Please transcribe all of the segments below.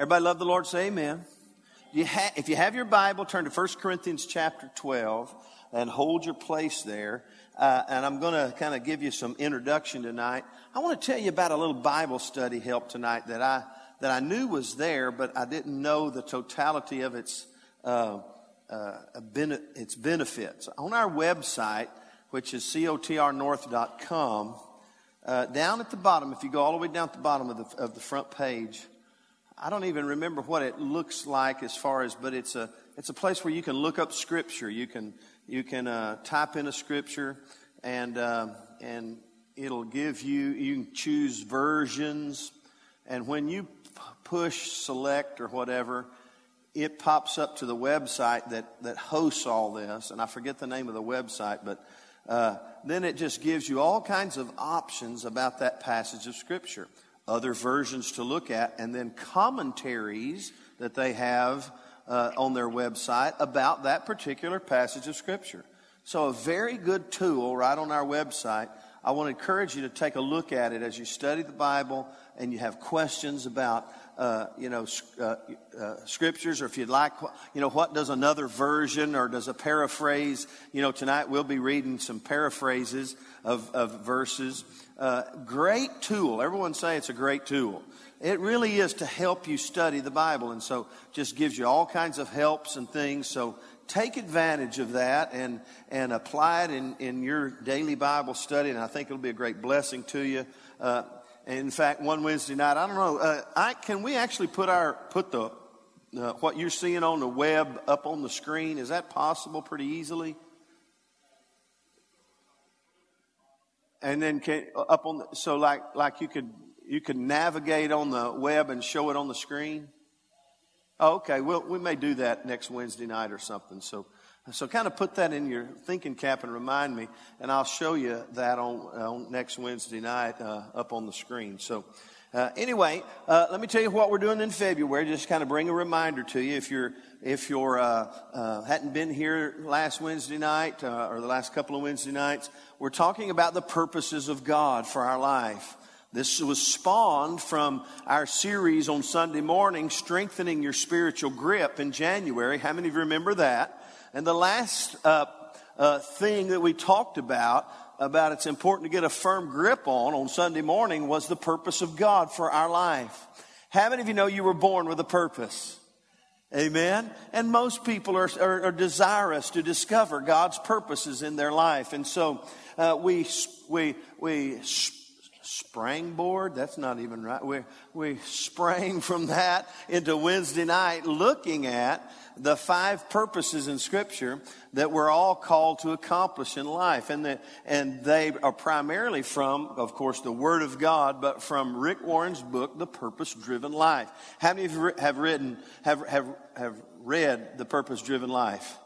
Everybody love the Lord? Say amen. You ha- if you have your Bible, turn to 1 Corinthians chapter 12 and hold your place there. Uh, and I'm going to kind of give you some introduction tonight. I want to tell you about a little Bible study help tonight that I that I knew was there, but I didn't know the totality of its uh, uh, its benefits. On our website, which is cotrnorth.com, uh, down at the bottom, if you go all the way down at the bottom of the, of the front page, I don't even remember what it looks like as far as, but it's a, it's a place where you can look up scripture. You can, you can uh, type in a scripture and, uh, and it'll give you, you can choose versions. And when you push select or whatever, it pops up to the website that, that hosts all this. And I forget the name of the website, but uh, then it just gives you all kinds of options about that passage of Scripture, other versions to look at, and then commentaries that they have uh, on their website about that particular passage of Scripture. So, a very good tool right on our website. I want to encourage you to take a look at it as you study the Bible and you have questions about uh, you know, uh, uh, scriptures, or if you'd like, you know, what does another version or does a paraphrase? You know, tonight we'll be reading some paraphrases of, of verses. Uh, great tool. Everyone say it's a great tool. It really is to help you study the Bible, and so just gives you all kinds of helps and things. So take advantage of that and, and apply it in, in your daily Bible study, and I think it'll be a great blessing to you. Uh, in fact, one Wednesday night, I don't know, uh, I, can we actually put our put the uh, what you're seeing on the web up on the screen? Is that possible pretty easily? And then can, up on the, so like like you could you could navigate on the web and show it on the screen. Oh, okay, well we may do that next Wednesday night or something. So so kind of put that in your thinking cap and remind me, and I'll show you that on, on next Wednesday night uh, up on the screen. So uh, anyway, uh, let me tell you what we're doing in February. Just kind of bring a reminder to you if you're if you're uh, uh, hadn't been here last Wednesday night uh, or the last couple of Wednesday nights. We're talking about the purposes of God for our life. This was spawned from our series on Sunday morning, Strengthening Your Spiritual Grip in January. How many of you remember that? And the last uh, uh, thing that we talked about, about it's important to get a firm grip on on Sunday morning, was the purpose of God for our life. How many of you know you were born with a purpose? Amen. And most people are, are, are desirous to discover God's purposes in their life. And so uh, we, we, we sprangboard, that's not even right. We, we sprang from that into Wednesday night looking at the five purposes in Scripture that we're all called to accomplish in life. And, the, and they are primarily from, of course, the Word of God, but from Rick Warren's book, The Purpose Driven Life. How many of you have written, have, have, have read The Purpose Driven Life?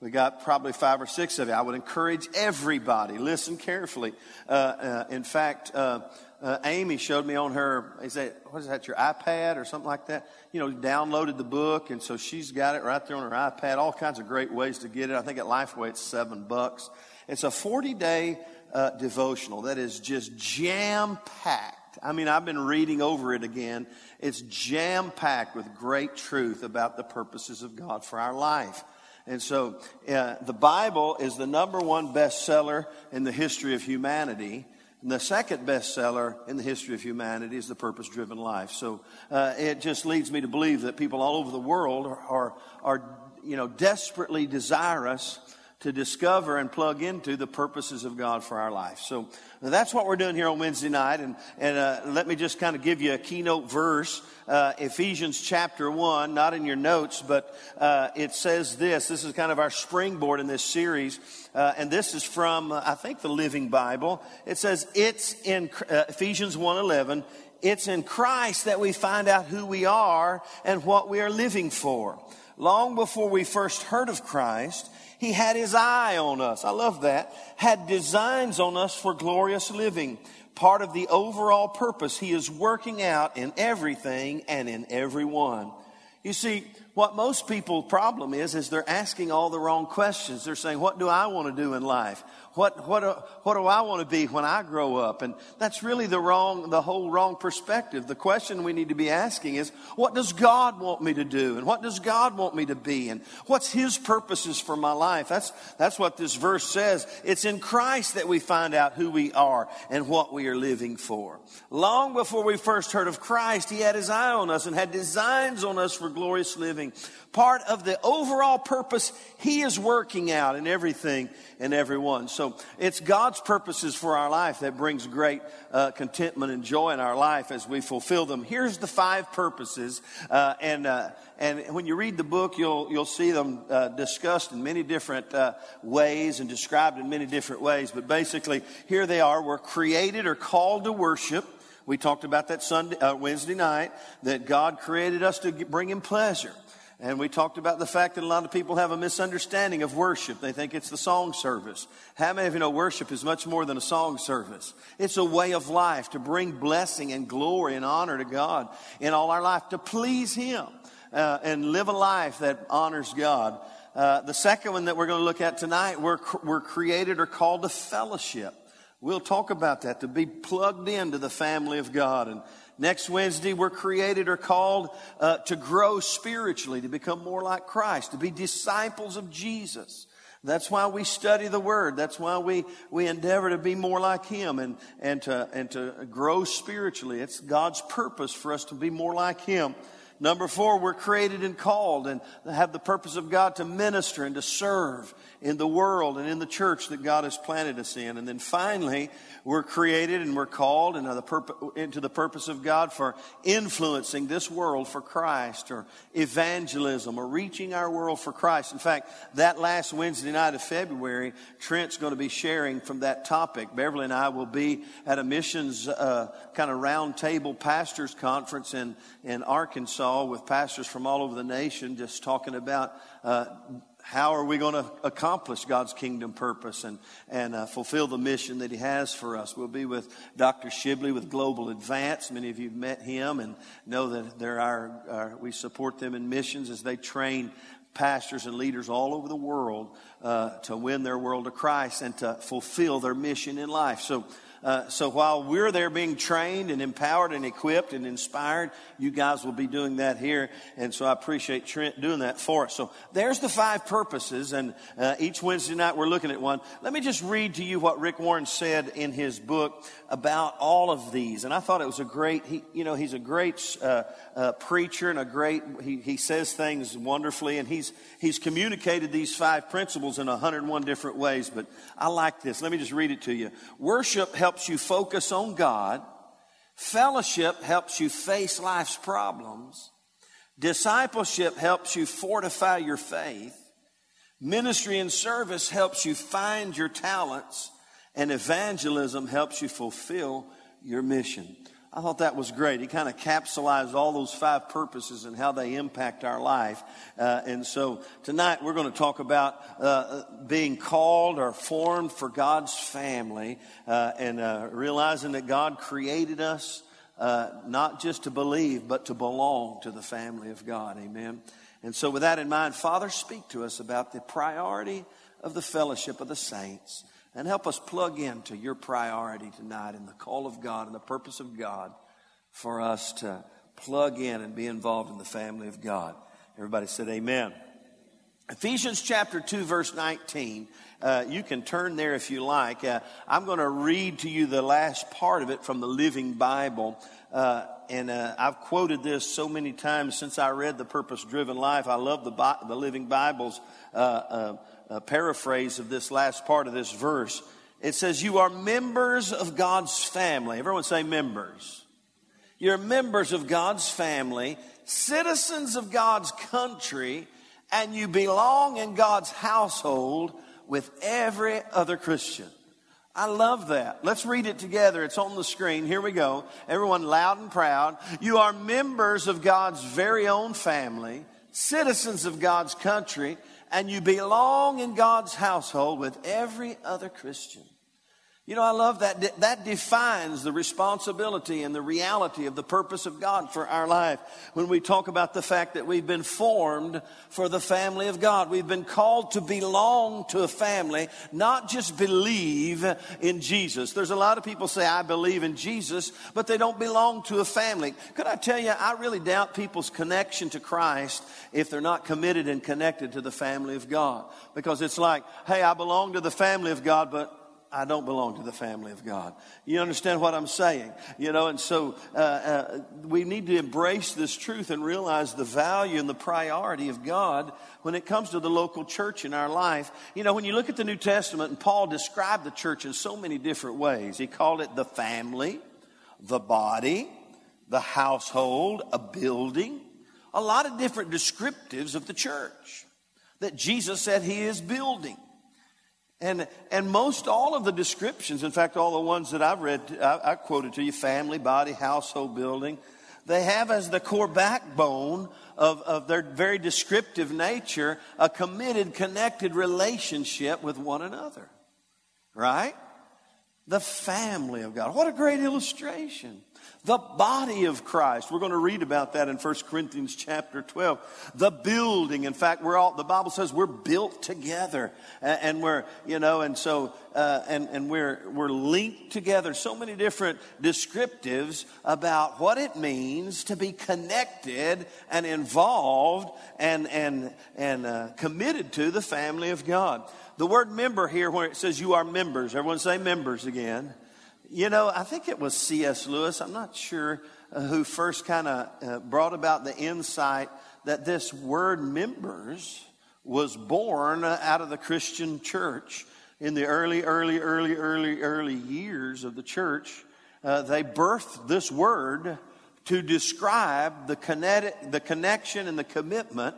We got probably five or six of you. I would encourage everybody, listen carefully. Uh, uh, in fact, uh, uh, Amy showed me on her, is that, what is that, your iPad or something like that? You know, downloaded the book, and so she's got it right there on her iPad. All kinds of great ways to get it. I think at Lifeway it's seven bucks. It's a 40 day uh, devotional that is just jam packed. I mean, I've been reading over it again. It's jam packed with great truth about the purposes of God for our life. And so uh, the Bible is the number one bestseller in the history of humanity. And the second bestseller in the history of humanity is The Purpose Driven Life. So uh, it just leads me to believe that people all over the world are, are, are, you know, desperately desirous to discover and plug into the purposes of God for our life. So that's what we're doing here on Wednesday night. And, and uh, let me just kind of give you a keynote verse uh, Ephesians chapter 1, not in your notes, but uh, it says this. This is kind of our springboard in this series. Uh, and this is from, uh, I think, the Living Bible. It says, it's in uh, Ephesians 1.11, it's in Christ that we find out who we are and what we are living for. Long before we first heard of Christ, he had his eye on us. I love that. Had designs on us for glorious living part of the overall purpose He is working out in everything and in everyone. You see, what most people's problem is, is they're asking all the wrong questions. They're saying, what do I want to do in life? What, what, uh, what do I want to be when I grow up? And that's really the wrong, the whole wrong perspective. The question we need to be asking is, what does God want me to do? And what does God want me to be? And what's His purposes for my life? That's, that's what this verse says. It's in Christ that we find out who we are and what we are living for. Long before we first heard of Christ, He had His eye on us and had designs on us for glorious living part of the overall purpose He is working out in everything and everyone. So it's God's purposes for our life that brings great uh, contentment and joy in our life as we fulfill them. Here's the five purposes, uh, and uh, and when you read the book, you'll you'll see them uh, discussed in many different uh, ways and described in many different ways. But basically, here they are: we're created or called to worship. We talked about that Sunday, Wednesday night, that God created us to bring Him pleasure. And we talked about the fact that a lot of people have a misunderstanding of worship. They think it's the song service. How many of you know worship is much more than a song service? It's a way of life to bring blessing and glory and honor to God in all our life, to please Him uh, and live a life that honors God. Uh, the second one that we're going to look at tonight, we're, we're created or called to fellowship. We'll talk about that, to be plugged into the family of God. And Next Wednesday, we're created or called uh, to grow spiritually, to become more like Christ, to be disciples of Jesus. That's why we study the Word. That's why we, we endeavor to be more like Him and, and, to, and to grow spiritually. It's God's purpose for us to be more like Him. Number four, we're created and called and have the purpose of God to minister and to serve in the world and in the church that God has planted us in. And then finally, we're created and we're called into the, purpose, into the purpose of God for influencing this world for Christ or evangelism or reaching our world for Christ. In fact, that last Wednesday night of February, Trent's going to be sharing from that topic. Beverly and I will be at a missions uh, kind of roundtable pastors conference in, in Arkansas with pastors from all over the nation just talking about uh, how are we going to accomplish God's kingdom purpose and, and uh, fulfill the mission that He has for us? We'll be with Dr. Shibley with Global Advance. Many of you have met him and know that they're our, our we support them in missions as they train pastors and leaders all over the world uh, to win their world to Christ and to fulfill their mission in life. So uh, so while we're there being trained and empowered and equipped and inspired, you guys will be doing that here. And so I appreciate Trent doing that for us. So there's the five purposes. And uh, each Wednesday night we're looking at one. Let me just read to you what Rick Warren said in his book about all of these. And I thought it was a great, he, you know, he's a great uh, uh preacher and a great, he, he says things wonderfully. And he's, he's communicated these five principles in 101 different ways. But I like this. Let me just read it to you. Worship helps helps you focus on God. Fellowship helps you face life's problems. Discipleship helps you fortify your faith. Ministry and service helps you find your talents. And evangelism helps you fulfill your mission. I thought that was great. He kind of capsulized all those five purposes and how they impact our life. Uh, and so tonight we're going to talk about uh, being called or formed for God's family uh, and uh, realizing that God created us uh, not just to believe, but to belong to the family of God. Amen. And so, with that in mind, Father, speak to us about the priority of the fellowship of the saints. And help us plug into your priority tonight and the call of God and the purpose of God for us to plug in and be involved in the family of God. Everybody said, Amen. Ephesians chapter 2, verse 19. Uh, you can turn there if you like. Uh, I'm going to read to you the last part of it from the Living Bible. Uh, and uh, I've quoted this so many times since I read The Purpose Driven Life. I love the, Bi- the Living Bible's uh, uh, a paraphrase of this last part of this verse. It says, You are members of God's family. Everyone say members. You're members of God's family, citizens of God's country, and you belong in God's household with every other Christian. I love that. Let's read it together. It's on the screen. Here we go. Everyone loud and proud. You are members of God's very own family, citizens of God's country, and you belong in God's household with every other Christian. You know, I love that. That defines the responsibility and the reality of the purpose of God for our life. When we talk about the fact that we've been formed for the family of God, we've been called to belong to a family, not just believe in Jesus. There's a lot of people say, I believe in Jesus, but they don't belong to a family. Could I tell you, I really doubt people's connection to Christ if they're not committed and connected to the family of God. Because it's like, hey, I belong to the family of God, but I don't belong to the family of God. You understand what I'm saying? You know, and so uh, uh, we need to embrace this truth and realize the value and the priority of God when it comes to the local church in our life. You know, when you look at the New Testament, and Paul described the church in so many different ways, he called it the family, the body, the household, a building, a lot of different descriptives of the church that Jesus said he is building. And, and most all of the descriptions, in fact, all the ones that I've read, I, I quoted to you family, body, household, building they have as the core backbone of, of their very descriptive nature a committed, connected relationship with one another. Right? The family of God. What a great illustration the body of Christ. We're going to read about that in 1 Corinthians chapter 12. The building. In fact, we're all, the Bible says we're built together and we're, you know, and so, uh, and, and we're, we're linked together. So many different descriptives about what it means to be connected and involved and, and, and uh, committed to the family of God. The word member here, where it says you are members, everyone say members again. You know, I think it was C.S. Lewis, I'm not sure uh, who first kind of uh, brought about the insight that this word members was born out of the Christian church in the early, early, early, early, early years of the church. Uh, they birthed this word to describe the, kinetic, the connection and the commitment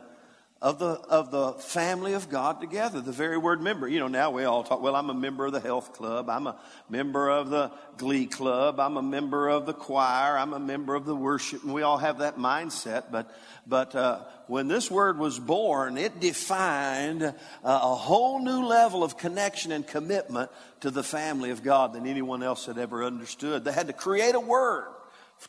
of the, of the family of God together, the very word member. You know, now we all talk, well, I'm a member of the health club. I'm a member of the glee club. I'm a member of the choir. I'm a member of the worship. And we all have that mindset. But, but, uh, when this word was born, it defined a, a whole new level of connection and commitment to the family of God than anyone else had ever understood. They had to create a word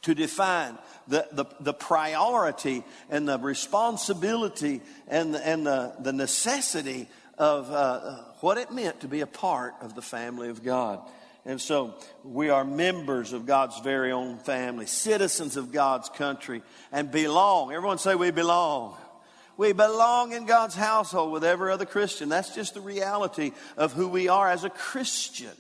to define the, the, the priority and the responsibility and the, and the, the necessity of uh, what it meant to be a part of the family of God. And so we are members of God's very own family, citizens of God's country, and belong. Everyone say we belong. We belong in God's household with every other Christian. That's just the reality of who we are as a Christian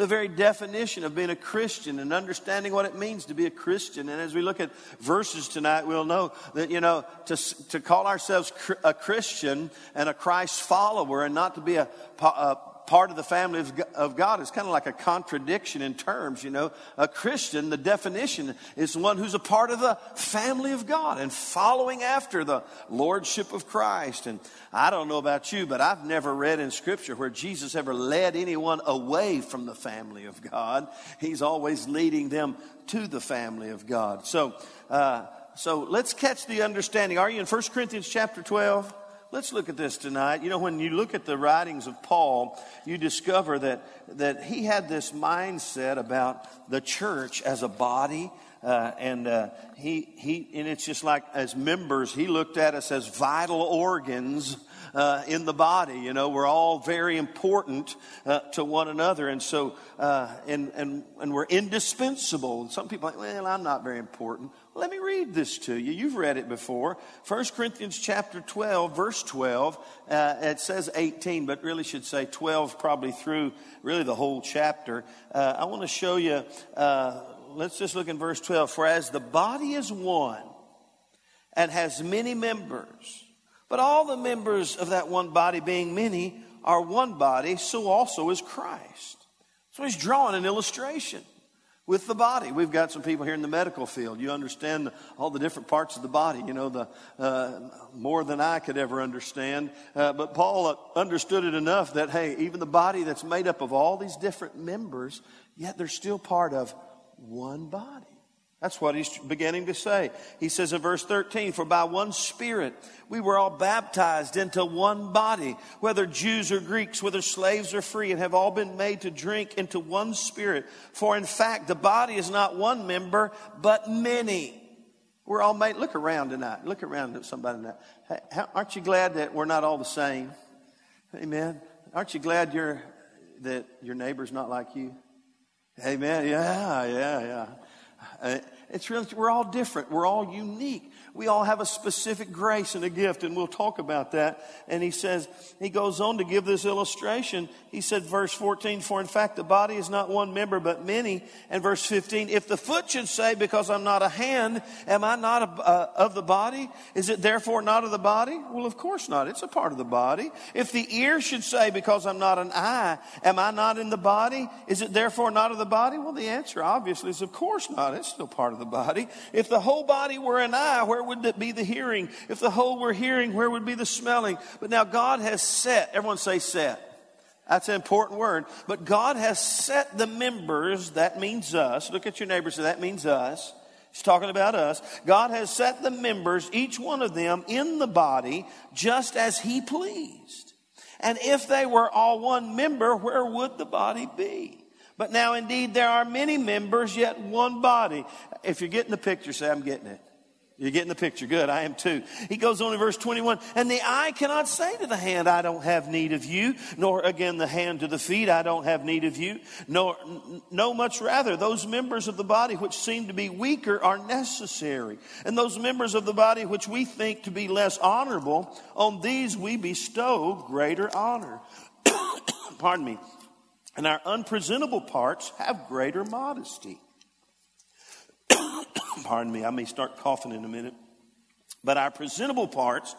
the very definition of being a Christian and understanding what it means to be a Christian. And as we look at verses tonight, we'll know that, you know, to, to call ourselves a Christian and a Christ follower and not to be a, a part of the family of God is kind of like a contradiction in terms, you know. A Christian, the definition is one who's a part of the family of God and following after the lordship of Christ. And I don't know about you, but I've never read in scripture where Jesus ever led anyone away from the family of God. He's always leading them to the family of God. So, uh, so let's catch the understanding. Are you in 1 Corinthians chapter 12? Let's look at this tonight. You know, when you look at the writings of Paul, you discover that, that he had this mindset about the church as a body. Uh, and uh, he, he, and it's just like as members, he looked at us as vital organs uh, in the body. You know, we're all very important uh, to one another, and so uh, and and and we're indispensable. Some people are like, well, I'm not very important. Let me read this to you. You've read it before. 1 Corinthians chapter 12, verse 12. Uh, it says 18, but really should say 12 probably through really the whole chapter. Uh, I want to show you, uh, let's just look in verse 12. For as the body is one and has many members, but all the members of that one body being many are one body, so also is Christ. So he's drawing an illustration with the body. We've got some people here in the medical field. You understand all the different parts of the body, you know, the, uh, more than I could ever understand. Uh, but Paul understood it enough that, hey, even the body that's made up of all these different members, yet they're still part of one body. That's what he's beginning to say. He says in verse 13, For by one Spirit we were all baptized into one body, whether Jews or Greeks, whether slaves or free, and have all been made to drink into one Spirit. For in fact, the body is not one member, but many. We're all made, look around tonight. Look around at somebody tonight. Aren't you glad that we're not all the same? Amen. Aren't you glad you're, that your neighbor's not like you? Amen. Yeah, yeah, yeah. Uh, it's really, we're all different. We're all unique. We all have a specific grace and a gift, and we'll talk about that. And he says, he goes on to give this illustration. He said, verse 14, for in fact the body is not one member, but many. And verse 15, if the foot should say, because I'm not a hand, am I not a, uh, of the body? Is it therefore not of the body? Well, of course not. It's a part of the body. If the ear should say, because I'm not an eye, am I not in the body? Is it therefore not of the body? Well, the answer obviously is of course not. It's still part of the body. If the whole body were an eye, where would it be the hearing? If the whole were hearing, where would be the smelling? But now God has set, everyone say set. That's an important word. But God has set the members, that means us. Look at your neighbor, that means us. He's talking about us. God has set the members, each one of them, in the body just as He pleased. And if they were all one member, where would the body be? But now indeed there are many members, yet one body. If you're getting the picture, say, I'm getting it. You're getting the picture. Good. I am too. He goes on in verse 21. And the eye cannot say to the hand, I don't have need of you, nor again the hand to the feet, I don't have need of you. Nor, no, much rather, those members of the body which seem to be weaker are necessary. And those members of the body which we think to be less honorable, on these we bestow greater honor. Pardon me. And our unpresentable parts have greater modesty Pardon me, I may start coughing in a minute. But our presentable parts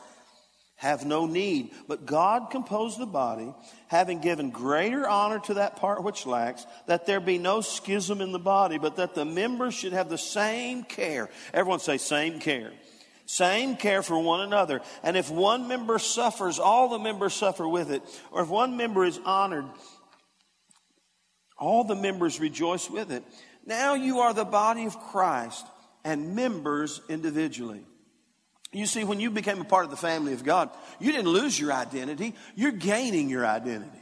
have no need. But God composed the body, having given greater honor to that part which lacks, that there be no schism in the body, but that the members should have the same care. Everyone say, same care. Same care for one another. And if one member suffers, all the members suffer with it. Or if one member is honored, all the members rejoice with it. Now you are the body of Christ and members individually. You see, when you became a part of the family of God, you didn't lose your identity, you're gaining your identity.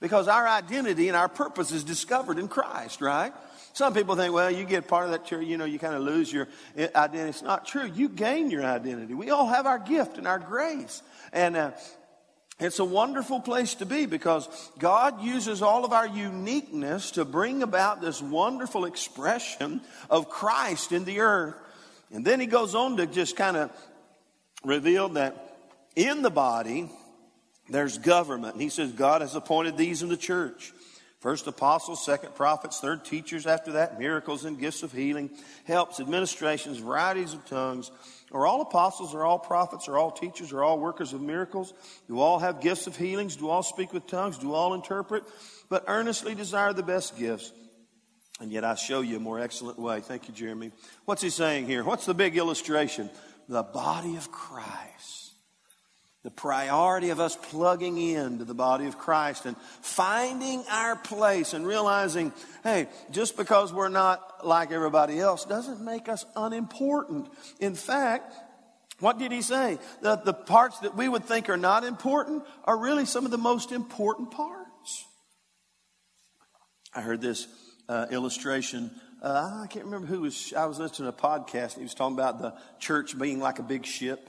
Because our identity and our purpose is discovered in Christ, right? Some people think, well, you get part of that church, you know, you kind of lose your identity. It's not true. You gain your identity. We all have our gift and our grace. And uh, it's a wonderful place to be because God uses all of our uniqueness to bring about this wonderful expression of Christ in the earth. And then he goes on to just kind of reveal that in the body, there's government. And he says, God has appointed these in the church. First apostles, second prophets, third teachers after that, miracles and gifts of healing, helps, administrations, varieties of tongues. Are all apostles, are all prophets, are all teachers, are all workers of miracles? Do all have gifts of healings? Do all speak with tongues? Do all interpret? But earnestly desire the best gifts. And yet I show you a more excellent way. Thank you, Jeremy. What's he saying here? What's the big illustration? The body of Christ. The priority of us plugging into the body of Christ and finding our place and realizing, hey, just because we're not like everybody else doesn't make us unimportant. In fact, what did he say? The, the parts that we would think are not important are really some of the most important parts. I heard this uh, illustration. Uh, I can't remember who was, I was listening to a podcast. and He was talking about the church being like a big ship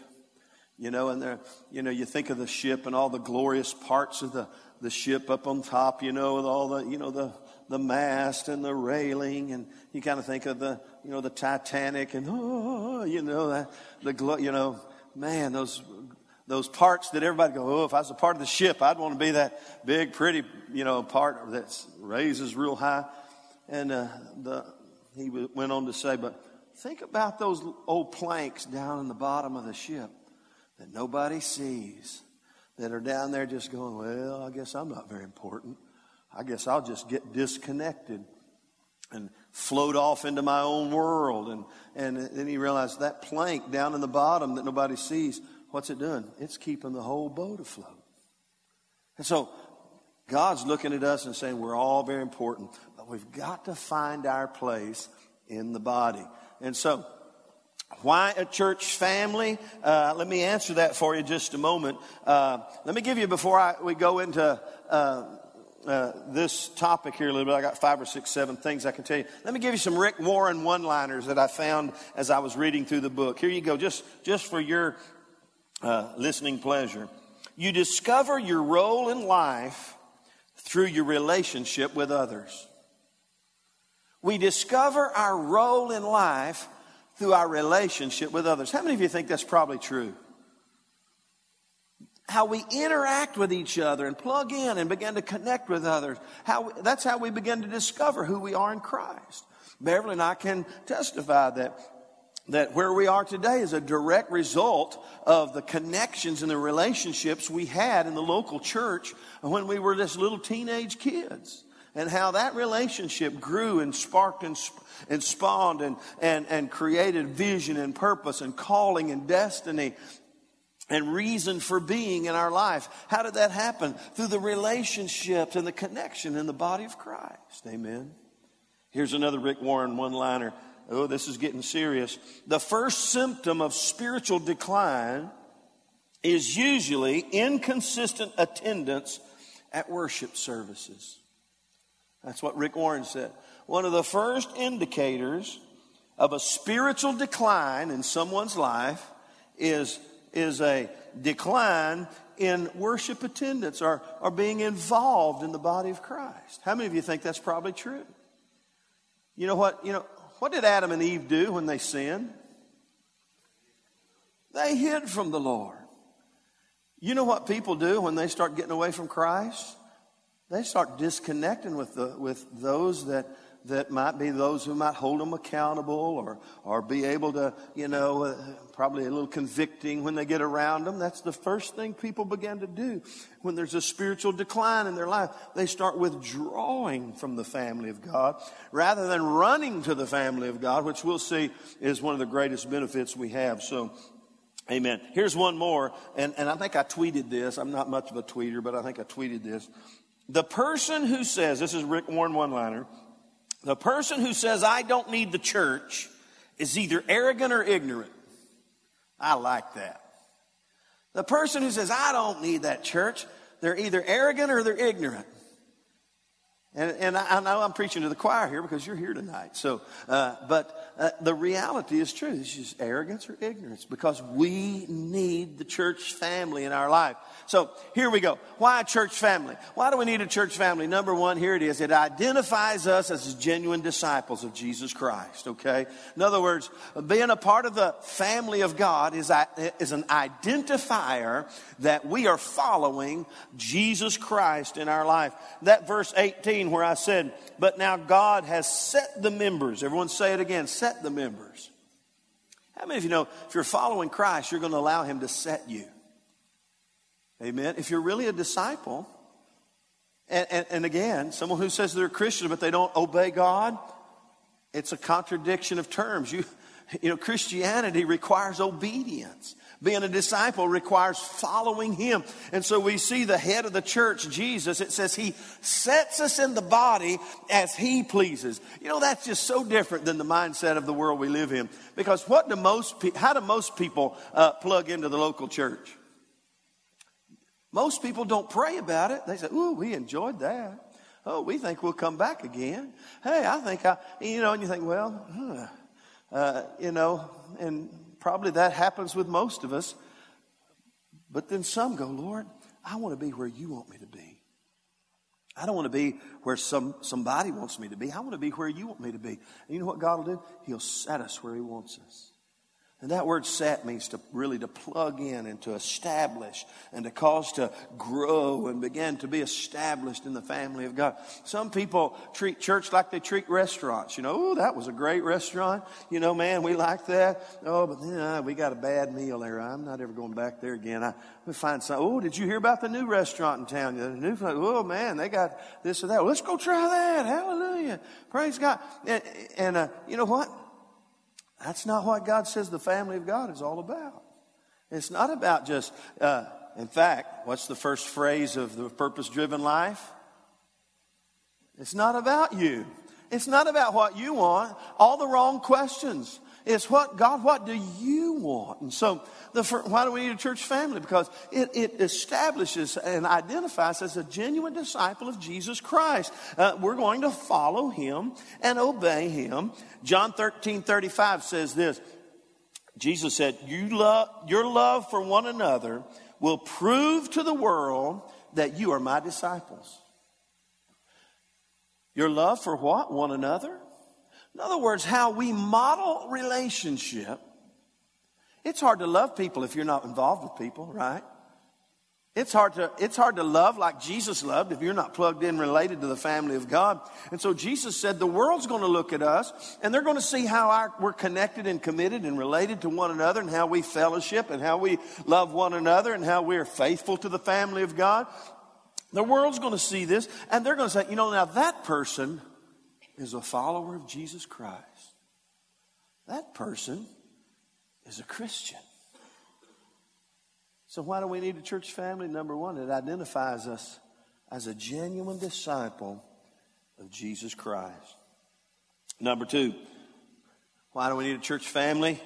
you know, and there, you know, you think of the ship and all the glorious parts of the, the ship up on top, you know, with all the, you know, the, the mast and the railing, and you kind of think of the, you know, the Titanic and, oh, you know, that, the, the you know, man, those, those parts that everybody go, oh, if I was a part of the ship, I'd want to be that big, pretty, you know, part that raises real high. And uh, the, he went on to say, but think about those old planks down in the bottom of the ship that nobody sees that are down there just going, well, I guess I'm not very important. I guess I'll just get disconnected and float off into my own world. And, and then he realized that plank down in the bottom that nobody sees, what's it doing? It's keeping the whole boat afloat. And so God's looking at us and saying we're all very important, but we've got to find our place in the body. And so, why a church family? Uh, let me answer that for you just a moment. Uh, let me give you, before I, we go into uh, uh, this topic here a little bit, I got five or six, seven things I can tell you. Let me give you some Rick Warren one liners that I found as I was reading through the book. Here you go, just, just for your uh, listening pleasure. You discover your role in life through your relationship with others. We discover our role in life through our relationship with others. How many of you think that's probably true? How we interact with each other and plug in and begin to connect with others. How, that's how we begin to discover who we are in Christ. Beverly and I can testify that that where we are today is a direct result of the connections and the relationships we had in the local church when we were just little teenage kids and how that relationship grew and sparked and, and spawned and, and, and created vision and purpose and calling and destiny and reason for being in our life. How did that happen? Through the relationships and the connection in the body of Christ. Amen. Here's another Rick Warren one liner. Oh, this is getting serious. The first symptom of spiritual decline is usually inconsistent attendance at worship services. That's what Rick Warren said. One of the first indicators of a spiritual decline in someone's life is, is a decline in worship attendance or, or being involved in the body of Christ. How many of you think that's probably true? You know what? You know, what did Adam and Eve do when they sinned? They hid from the Lord. You know what people do when they start getting away from Christ? They start disconnecting with, the, with those that, that might be those who might hold them accountable or, or be able to, you know, uh, probably a little convicting when they get around them. That's the first thing people begin to do when there's a spiritual decline in their life. They start withdrawing from the family of God rather than running to the family of God, which we'll see is one of the greatest benefits we have. So, Amen. Here's one more, and, and I think I tweeted this. I'm not much of a tweeter, but I think I tweeted this. The person who says, this is Rick Warren one liner, the person who says, I don't need the church is either arrogant or ignorant. I like that. The person who says, I don't need that church, they're either arrogant or they're ignorant. And, and I, I, know I'm preaching to the choir here because you're here tonight. So, uh, but uh, the reality is true. It's just arrogance or ignorance because we need the church family in our life. So here we go. Why a church family? Why do we need a church family? Number one, here it is. It identifies us as genuine disciples of Jesus Christ. Okay. In other words, being a part of the family of God is, is an identifier that we are following Jesus Christ in our life. That verse 18 where I said, but now God has set the members. Everyone say it again. Set the members. How many of you know if you're following Christ, you're going to allow him to set you? Amen. If you're really a disciple, and, and, and, again, someone who says they're a Christian but they don't obey God, it's a contradiction of terms. You, you know, Christianity requires obedience. Being a disciple requires following Him. And so we see the head of the church, Jesus, it says He sets us in the body as He pleases. You know, that's just so different than the mindset of the world we live in. Because what do most, pe- how do most people uh, plug into the local church? Most people don't pray about it. They say, Ooh, we enjoyed that. Oh, we think we'll come back again. Hey, I think I, you know, and you think, well, uh, you know, and probably that happens with most of us. But then some go, Lord, I want to be where you want me to be. I don't want to be where some, somebody wants me to be. I want to be where you want me to be. And you know what God will do? He'll set us where He wants us. And that word set means to really to plug in and to establish and to cause to grow and begin to be established in the family of God. Some people treat church like they treat restaurants. You know, oh, that was a great restaurant. You know, man, we like that. Oh, but then uh, we got a bad meal there. I'm not ever going back there again. I we find some. Oh, did you hear about the new restaurant in town? The new, oh man, they got this or that. Well, let's go try that. Hallelujah. Praise God. And, and uh, you know what? That's not what God says the family of God is all about. It's not about just, uh, in fact, what's the first phrase of the purpose driven life? It's not about you. It's not about what you want. All the wrong questions. It's what, God, what do you want? And so, the, why do we need a church family? Because it, it establishes and identifies as a genuine disciple of Jesus Christ. Uh, we're going to follow him and obey him. John 13, 35 says this. Jesus said, you love, your love for one another will prove to the world that you are my disciples. Your love for what? One another? In other words, how we model relationship. It's hard to love people if you're not involved with people, right? It's hard to, it's hard to love like Jesus loved if you're not plugged in related to the family of God. And so Jesus said the world's going to look at us and they're going to see how our, we're connected and committed and related to one another and how we fellowship and how we love one another and how we're faithful to the family of God. The world's going to see this and they're going to say, you know, now that person is a follower of Jesus Christ. That person is a Christian. So, why do we need a church family? Number one, it identifies us as a genuine disciple of Jesus Christ. Number two, why do we need a church family?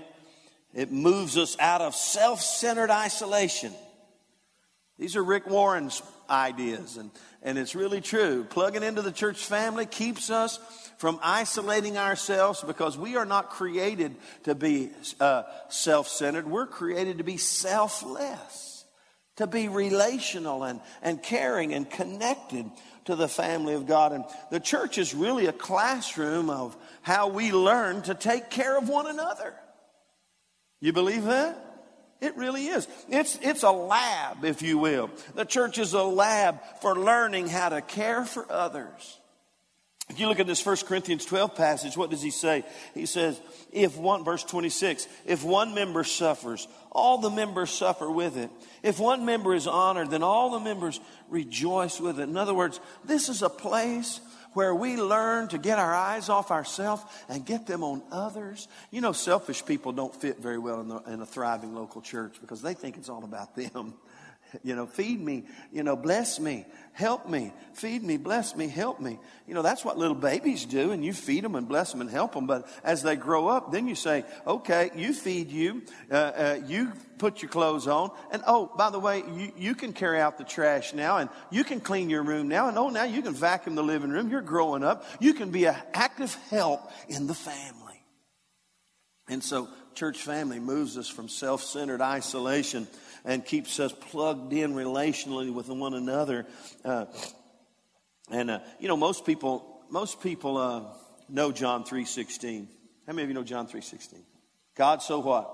It moves us out of self centered isolation. These are Rick Warren's ideas, and, and it's really true. Plugging into the church family keeps us from isolating ourselves because we are not created to be uh, self centered. We're created to be selfless, to be relational and, and caring and connected to the family of God. And the church is really a classroom of how we learn to take care of one another. You believe that? It really is. It's, it's a lab, if you will. The church is a lab for learning how to care for others. If you look at this 1 Corinthians 12 passage, what does he say? He says, if one, verse 26, if one member suffers, all the members suffer with it. If one member is honored, then all the members rejoice with it. In other words, this is a place where we learn to get our eyes off ourselves and get them on others. You know, selfish people don't fit very well in, the, in a thriving local church because they think it's all about them. You know, feed me, you know, bless me, help me, feed me, bless me, help me. You know, that's what little babies do, and you feed them and bless them and help them. But as they grow up, then you say, okay, you feed you, uh, uh, you put your clothes on, and oh, by the way, you, you can carry out the trash now, and you can clean your room now, and oh, now you can vacuum the living room. You're growing up. You can be an active help in the family. And so, church family moves us from self centered isolation and keeps us plugged in relationally with one another. Uh, and uh, you know, most people, most people uh, know John three sixteen. How many of you know John three sixteen? God so what?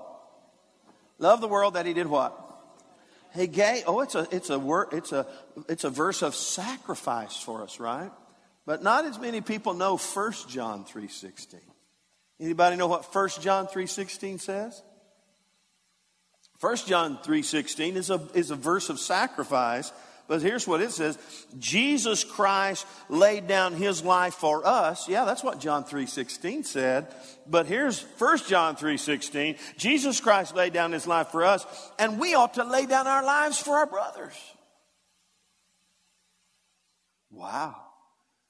Love the world that He did what? He gave. Oh, it's a it's a. It's a it's a verse of sacrifice for us, right? But not as many people know First John three sixteen. Anybody know what First John three sixteen says? 1 John 3.16 is a, is a verse of sacrifice, but here's what it says. Jesus Christ laid down his life for us. Yeah, that's what John 3.16 said. But here's 1 John 3.16. Jesus Christ laid down his life for us, and we ought to lay down our lives for our brothers. Wow.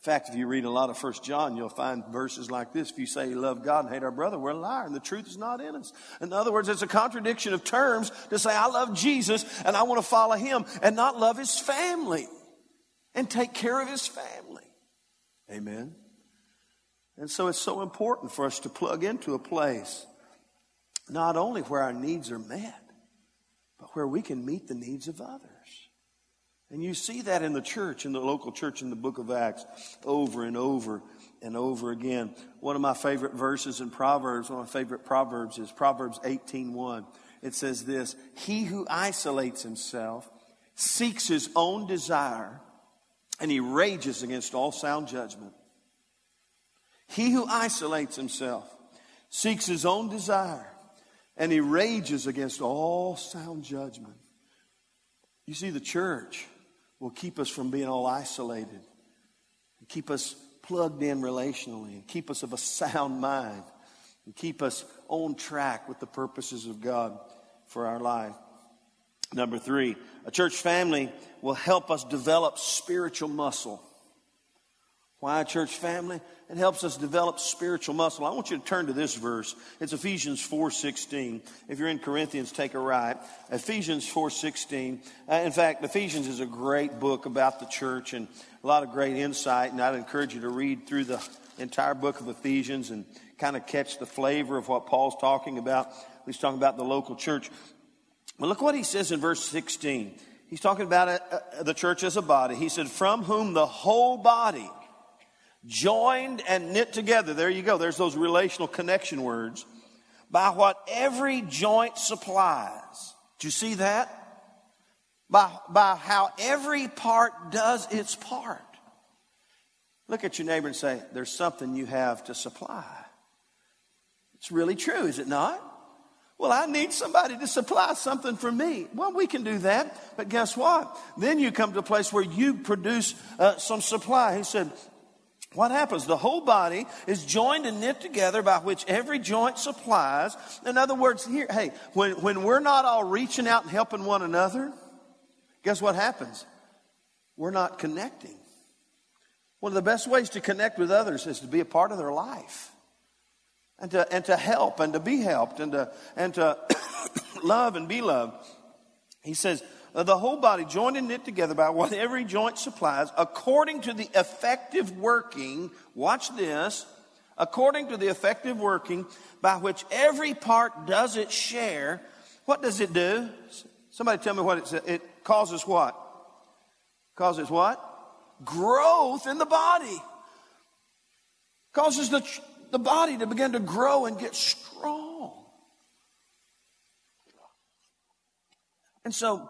In fact, if you read a lot of First John, you'll find verses like this. If you say you love God and hate our brother, we're a liar, and the truth is not in us. In other words, it's a contradiction of terms to say I love Jesus and I want to follow him and not love his family and take care of his family. Amen. And so it's so important for us to plug into a place not only where our needs are met, but where we can meet the needs of others. And you see that in the church, in the local church in the book of Acts, over and over and over again. One of my favorite verses in Proverbs, one of my favorite Proverbs is Proverbs 18.1. It says this, He who isolates himself seeks his own desire and he rages against all sound judgment. He who isolates himself seeks his own desire and he rages against all sound judgment. You see, the church will keep us from being all isolated, keep us plugged in relationally, and keep us of a sound mind, and keep us on track with the purposes of God for our life. Number three, a church family will help us develop spiritual muscle. Why, church family? It helps us develop spiritual muscle. I want you to turn to this verse. It's Ephesians 4.16. If you're in Corinthians, take a right. Ephesians 4.16. Uh, in fact, Ephesians is a great book about the church and a lot of great insight. And I'd encourage you to read through the entire book of Ephesians and kind of catch the flavor of what Paul's talking about. He's talking about the local church. But look what he says in verse 16. He's talking about uh, uh, the church as a body. He said, from whom the whole body joined and knit together. There you go. There's those relational connection words. By what every joint supplies. Do you see that? By, by how every part does its part. Look at your neighbor and say, There's something you have to supply. It's really true, is it not? Well, I need somebody to supply something for me. Well, we can do that, but guess what? Then you come to a place where you produce uh, some supply. He said, what happens? The whole body is joined and knit together by which every joint supplies. In other words, here, hey, when, when we're not all reaching out and helping one another, guess what happens? We're not connecting. One of the best ways to connect with others is to be a part of their life and to, and to help and to be helped and to, and to love and be loved. He says, Uh, the whole body joined and knit together by what every joint supplies, according to the effective working, watch this, according to the effective working by which every part does its share, what does it do? Somebody tell me what it, it causes what? Causes what? Growth in the body. Causes the, the body to begin to grow and get strong. And so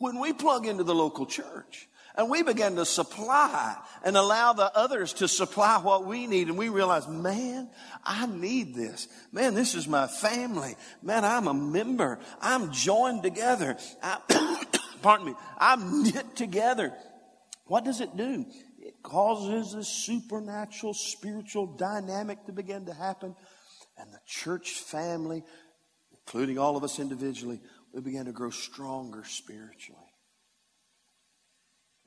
when we plug into the local church and we begin to supply and allow the others to supply what we need and we realize, man, I need this. Man, this is my family. Man, I'm a member. I'm joined together. I, pardon me. I'm knit together. What does it do? It causes a supernatural spiritual dynamic to begin to happen. And the church family, including all of us individually, we began to grow stronger spiritually.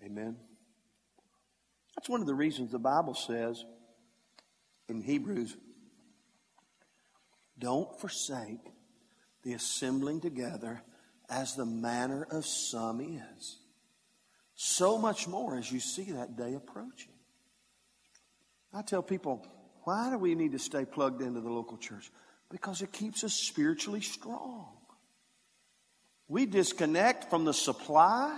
Amen. That's one of the reasons the Bible says in Hebrews don't forsake the assembling together as the manner of some is. So much more as you see that day approaching. I tell people, why do we need to stay plugged into the local church? Because it keeps us spiritually strong. We disconnect from the supply.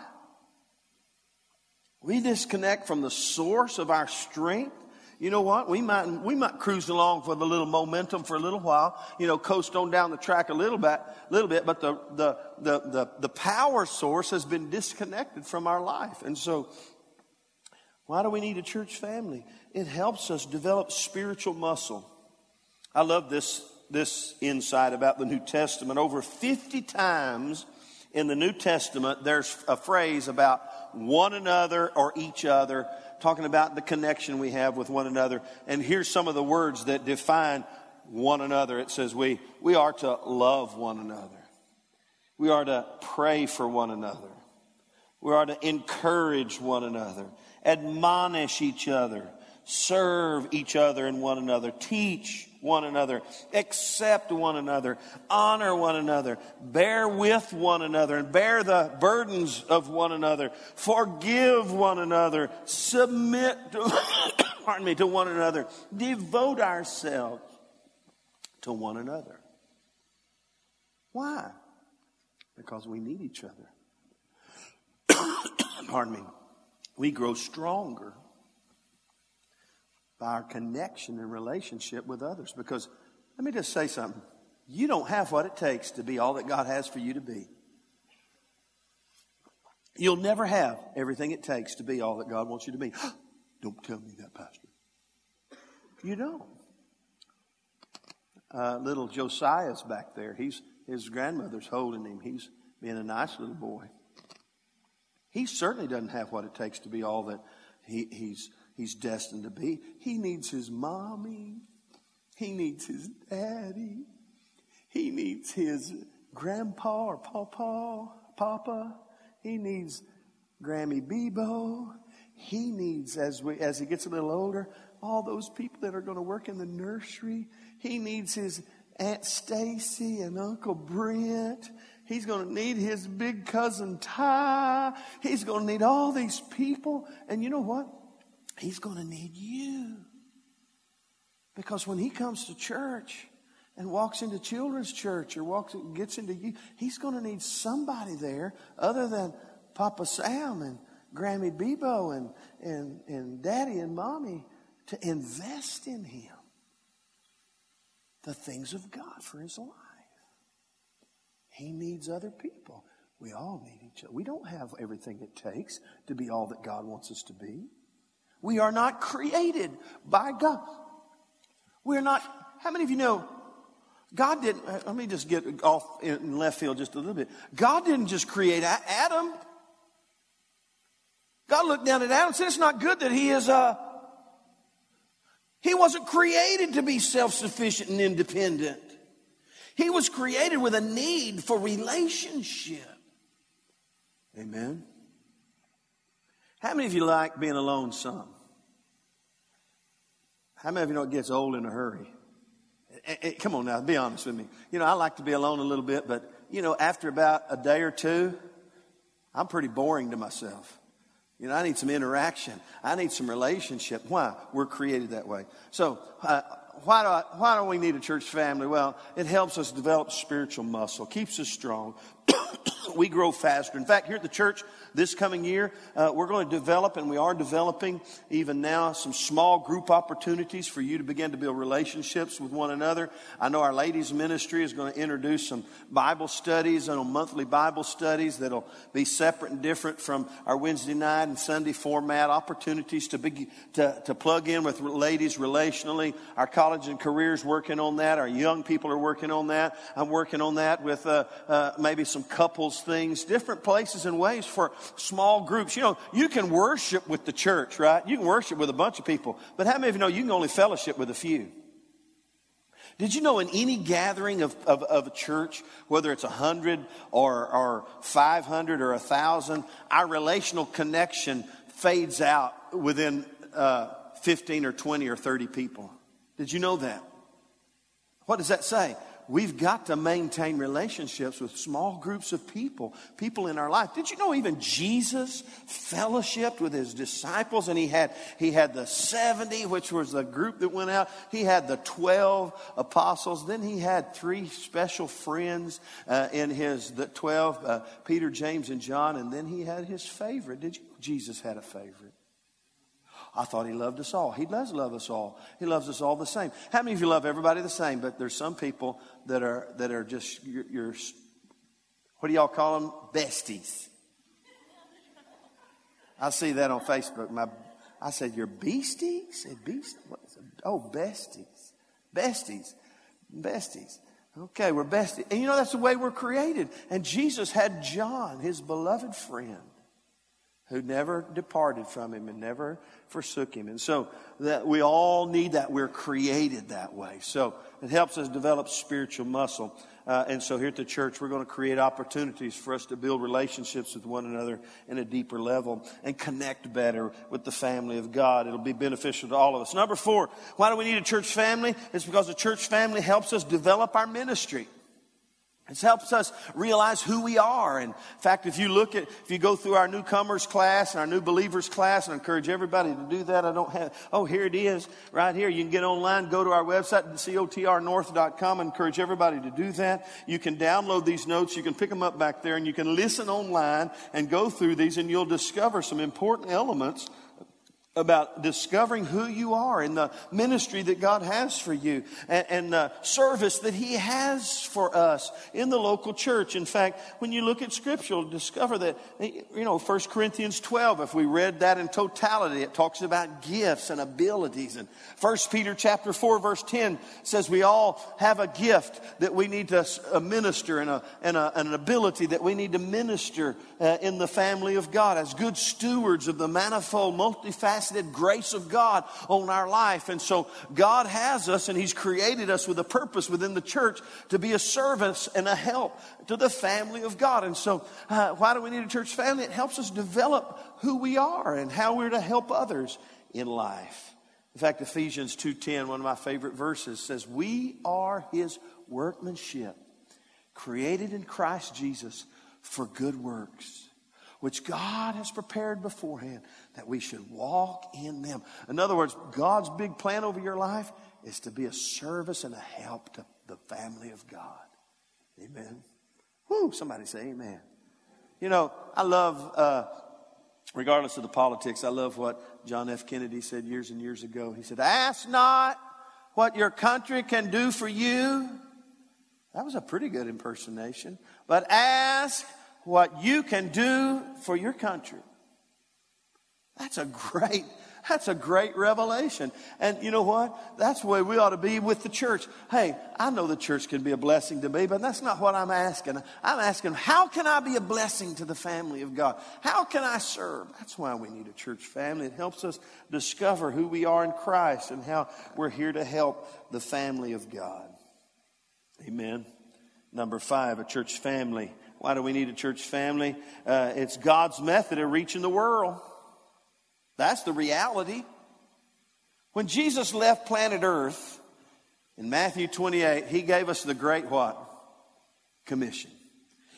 We disconnect from the source of our strength. You know what? We might, we might cruise along for the little momentum for a little while, you know, coast on down the track a little bit, little bit, but the, the, the, the, the power source has been disconnected from our life. And so, why do we need a church family? It helps us develop spiritual muscle. I love this, this insight about the New Testament. Over 50 times in the New Testament, there's a phrase about one another or each other, talking about the connection we have with one another. And here's some of the words that define one another. It says we, we are to love one another. We are to pray for one another. We are to encourage one another, admonish each other, serve each other and one another, teach one another, accept one another, honor one another, bear with one another, and bear the burdens of one another, forgive one another, submit to, pardon me, to one another, devote ourselves to one another. Why? Because we need each other. pardon me. We grow stronger by our connection and relationship with others. Because let me just say something. You don't have what it takes to be all that God has for you to be. You'll never have everything it takes to be all that God wants you to be. don't tell me that, Pastor. You don't. Uh, little Josiah's back there. He's his grandmother's holding him. He's being a nice little boy. He certainly doesn't have what it takes to be all that he, he's he's destined to be. He needs his mommy. He needs his daddy. He needs his grandpa or papa, papa. He needs Grammy Bebo. he needs, as, we, as he gets a little older, all those people that are going to work in the nursery. He needs his Aunt Stacy and Uncle Brent. He's going to need his big cousin Ty. He's going to need all these people. And you know what? He's going to need you. Because when he comes to church and walks into children's church or walks gets into you, he's going to need somebody there other than Papa Sam and Grammy Bebo and, and, and Daddy and Mommy to invest in him the things of God for his life. He needs other people. We all need each other. We don't have everything it takes to be all that God wants us to be. We are not created by God. We're not, how many of you know God didn't, uh, let me just get off in left field just a little bit. God didn't just create Adam. God looked down at Adam and said, It's not good that he is, uh, he wasn't created to be self sufficient and independent. He was created with a need for relationship. Amen. How many of you like being alone some? How many of you know it gets old in a hurry? It, eh, it, eh, come on now, be honest with me. You know, I like to be alone a little bit, but, you know, after about a day or two, I'm pretty boring to myself. You know, I need some interaction. I need some relationship. Why? We're created that way. So, uh, why do, I, why do we need a church family? Well, it helps us develop spiritual muscle, keeps us strong. we grow faster. In fact, here at the church, this coming year, uh, we're going to develop, and we are developing even now, some small group opportunities for you to begin to build relationships with one another. I know our ladies' ministry is going to introduce some Bible studies and monthly Bible studies that'll be separate and different from our Wednesday night and Sunday format opportunities to, be, to, to plug in with ladies relationally. Our college and careers working on that. Our young people are working on that. I'm working on that with uh, uh, maybe some couples things, different places and ways for small groups. You know, you can worship with the church, right? You can worship with a bunch of people. But how many of you know you can only fellowship with a few? Did you know in any gathering of, of, of a church, whether it's a hundred or, or 500 or a thousand, our relational connection fades out within uh, 15 or 20 or 30 people. Did you know that? What does that say? We've got to maintain relationships with small groups of people, people in our life. Did you know even Jesus fellowshipped with his disciples and he had, he had the 70, which was the group that went out. He had the 12 apostles. Then he had three special friends uh, in his, the 12, uh, Peter, James, and John. And then he had his favorite. Did you Jesus had a favorite? I thought he loved us all. He does love us all. He loves us all the same. How many of you love everybody the same? But there's some people that are that are just your, your what do y'all call them? Besties. I see that on Facebook. My, I said, "You're beasties." Said beast. Oh, besties, besties, besties. Okay, we're besties, and you know that's the way we're created. And Jesus had John, his beloved friend who never departed from him and never forsook him. And so that we all need that. We're created that way. So it helps us develop spiritual muscle. Uh, and so here at the church, we're going to create opportunities for us to build relationships with one another in a deeper level and connect better with the family of God. It'll be beneficial to all of us. Number four, why do we need a church family? It's because a church family helps us develop our ministry. It helps us realize who we are. In fact, if you look at, if you go through our newcomers class and our new believers class, and I encourage everybody to do that. I don't have, oh, here it is right here. You can get online, go to our website, cotrnorth.com. I encourage everybody to do that. You can download these notes. You can pick them up back there and you can listen online and go through these and you'll discover some important elements about discovering who you are in the ministry that God has for you and, and, the service that He has for us in the local church. In fact, when you look at Scripture, you'll discover that, you know, 1 Corinthians 12, if we read that in totality, it talks about gifts and abilities. And 1 Peter chapter 4, verse 10 says we all have a gift that we need to minister and, a, and a, an ability that we need to minister uh, in the family of God as good stewards of the manifold, multifaceted multifaceted grace of God on our life. And so God has us and He's created us with a purpose within the church to be a service and a help to the family of God. And so, uh, why do we need a church family? It helps us develop who we are and how we're to help others in life. In fact, Ephesians 2:10, one of my favorite verses, says, "We are his workmanship, created in Christ Jesus for good works, which God has prepared beforehand that we should walk in them." In other words, God's big plan over your life is to be a service and a help to the family of God. Amen. Whoo, somebody say amen. You know, I love uh, regardless of the politics, I love what John F. Kennedy said years and years ago. He said, Ask not what your country can do for you. That was a pretty good impersonation. But ask what you can do for your country. That's a great that's a great revelation. And you know what? That's the way we ought to be with the church. Hey, I know the church can be a blessing to me, but that's not what I'm asking. I'm asking, how can I be a blessing to the family of God? How can I serve? That's why we need a church family. It helps us discover who we are in Christ and how we're here to help the family of God. Amen. Number five, a church family. Why do we need a church family? Uh, it's God's method of reaching the world. That's the reality. When Jesus left planet Earth in Matthew 28, he gave us the great what? Commission.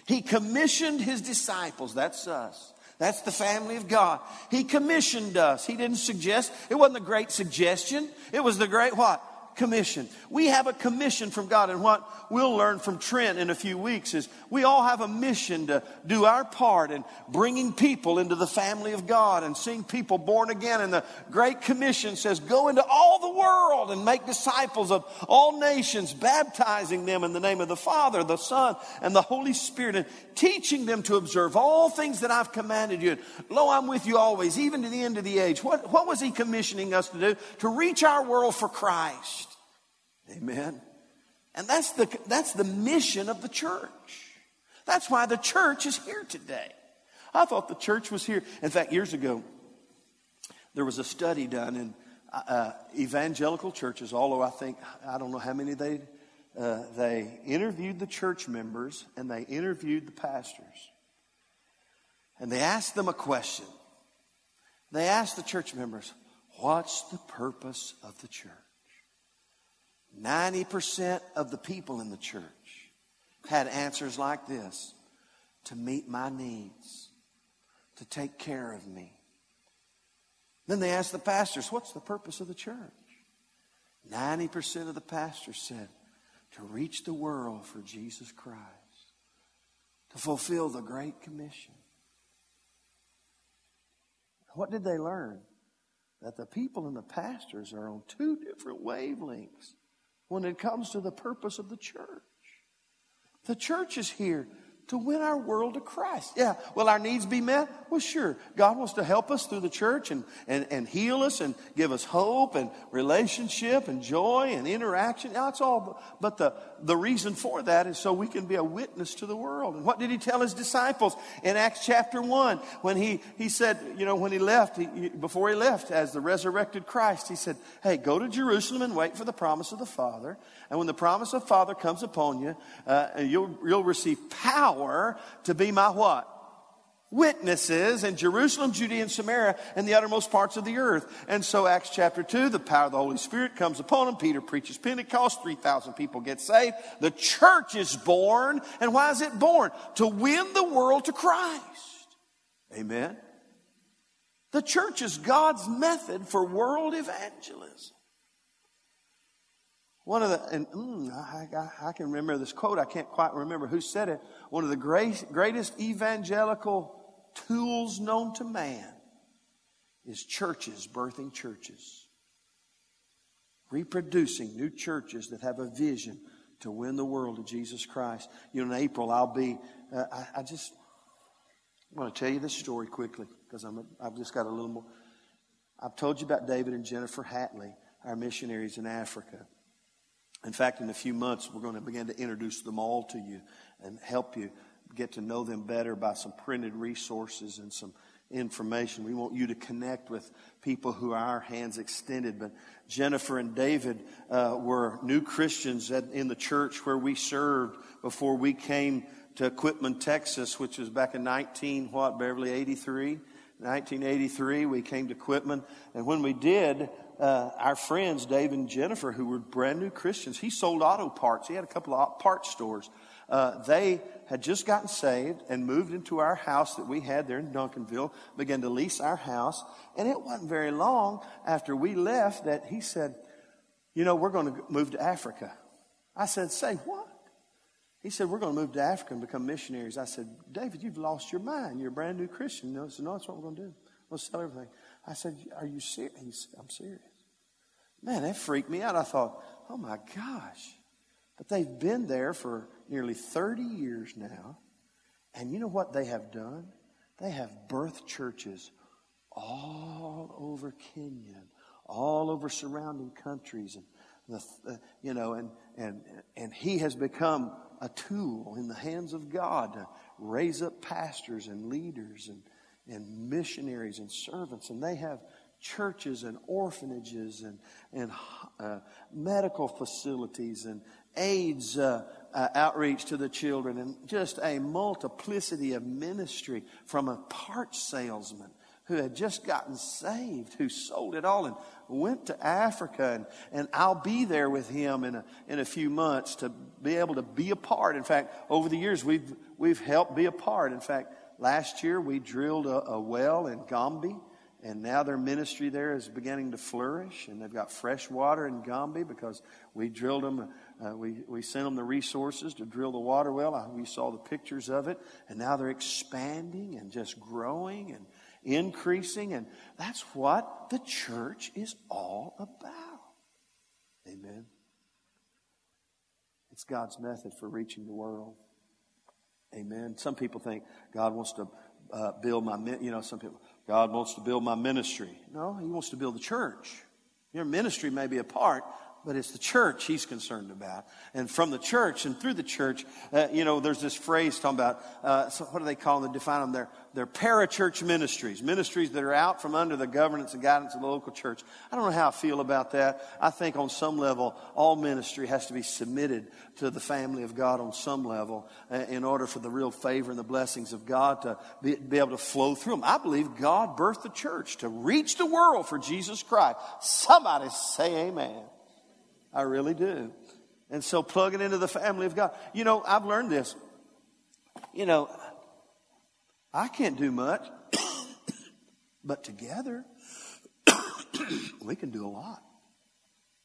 He commissioned his disciples. That's us. That's the family of God. He commissioned us. He didn't suggest. It wasn't a great suggestion. It was the great what? Commission. We have a commission from God, and what we'll learn from Trent in a few weeks is we all have a mission to do our part in bringing people into the family of God and seeing people born again. And the Great Commission says, Go into all the world and make disciples of all nations, baptizing them in the name of the Father, the Son, and the Holy Spirit, and teaching them to observe all things that I've commanded you. And lo, I'm with you always, even to the end of the age. What, what was He commissioning us to do? To reach our world for Christ. Amen. And that's the, that's the mission of the church. That's why the church is here today. I thought the church was here. In fact, years ago, there was a study done in uh, uh evangelical churches, although I think, I don't know how many they, uh, they interviewed the church members and they interviewed the pastors. And they asked them a question. They asked the church members, What's the purpose of the church? 90% of the people in the church had answers like this to meet my needs, to take care of me. Then they asked the pastors, What's the purpose of the church? 90% of the pastors said, To reach the world for Jesus Christ, to fulfill the Great Commission. What did they learn? That the people and the pastors are on two different wavelengths when it comes to the purpose of the church. The church is here to win our world to Christ. Yeah, will our needs be met? Well, sure. God wants to help us through the church and, and, and heal us and give us hope and relationship and joy and interaction. That's all. But the, the reason for that is so we can be a witness to the world. And what did he tell his disciples in Acts chapter 1 when he, he said, you know, when he left, he, before he left as the resurrected Christ, he said, hey, go to Jerusalem and wait for the promise of the Father. And when the promise of Father comes upon you, uh, you'll, you'll receive power to be my what? Witnesses in Jerusalem, Judea, and Samaria, and the uttermost parts of the earth. And so, Acts chapter 2, the power of the Holy Spirit comes upon him. Peter preaches Pentecost. 3,000 people get saved. The church is born. And why is it born? To win the world to Christ. Amen. The church is God's method for world evangelism. One of the, and mm, I, I, I, can remember this quote, I can't quite remember who said it. One of the great, greatest evangelical tools known to man is churches birthing churches, reproducing new churches that have a vision to win the world to Jesus Christ. You know, in April, I'll be, uh, I, I, just want to tell you this story quickly because I'm a, I've just got a little more. I've told you about David and Jennifer Hatley, our missionaries in Africa. In fact, in a few months, we're going to begin to introduce them all to you and help you get to know them better by some printed resources and some information. We want you to connect with people who are our hands extended. But Jennifer and David uh, were new Christians at, in the church where we served before we came to Quitman, Texas, which was back in 19, what, Beverly, 83? 1983, we came to Quitman. And when we did, uh, our friends, Dave and Jennifer, who were brand new Christians, he sold auto parts. He had a couple of parts stores. Uh, they had just gotten saved and moved into our house that we had there in Duncanville, began to lease our house. And it wasn't very long after we left that he said, You know, we're going to move to Africa. I said, Say what? He said, We're going to move to Africa and become missionaries. I said, David, you've lost your mind. You're a brand new Christian. No, said, No, that's what we're going to do. We'll sell everything. I said, Are you serious? He said, I'm serious. Man, that freaked me out. I thought, Oh my gosh. But they've been there for nearly 30 years now. And you know what they have done? They have birth churches all over Kenya, all over surrounding countries, and the, uh, you know, and and and he has become a tool in the hands of God to raise up pastors and leaders and and missionaries and servants, and they have churches and orphanages and and uh, medical facilities and AIDS uh, uh, outreach to the children and just a multiplicity of ministry from a parts salesman who had just gotten saved, who sold it all and went to Africa. And, and I'll be there with him in a, in a few months to be able to be a part. In fact, over the years, we've, we've helped be a part. In fact, last year we drilled a, a well in Gombe. And now their ministry there is beginning to flourish, and they've got fresh water in Gombe because we drilled them uh, we, we sent them the resources to drill the water well. I, we saw the pictures of it. And now they're expanding and just growing and increasing. And that's what the church is all about. Amen. It's God's method for reaching the world. Amen. Some people think God wants to uh, build my, you know, some people, God wants to build my ministry. No, He wants to build the church. Your ministry may be a part, but it's the church he's concerned about. And from the church and through the church, uh, you know, there's this phrase talking about, uh, so what do they call them? Define them. They're, they're parachurch ministries, ministries that are out from under the governance and guidance of the local church. I don't know how I feel about that. I think on some level, all ministry has to be submitted to the family of God on some level uh, in order for the real favor and the blessings of God to be, be able to flow through them. I believe God birthed the church to reach the world for Jesus Christ. Somebody say amen. I really do. And so plug it into the family of God. You know, I've learned this. You know, I can't do much, but together we can do a lot.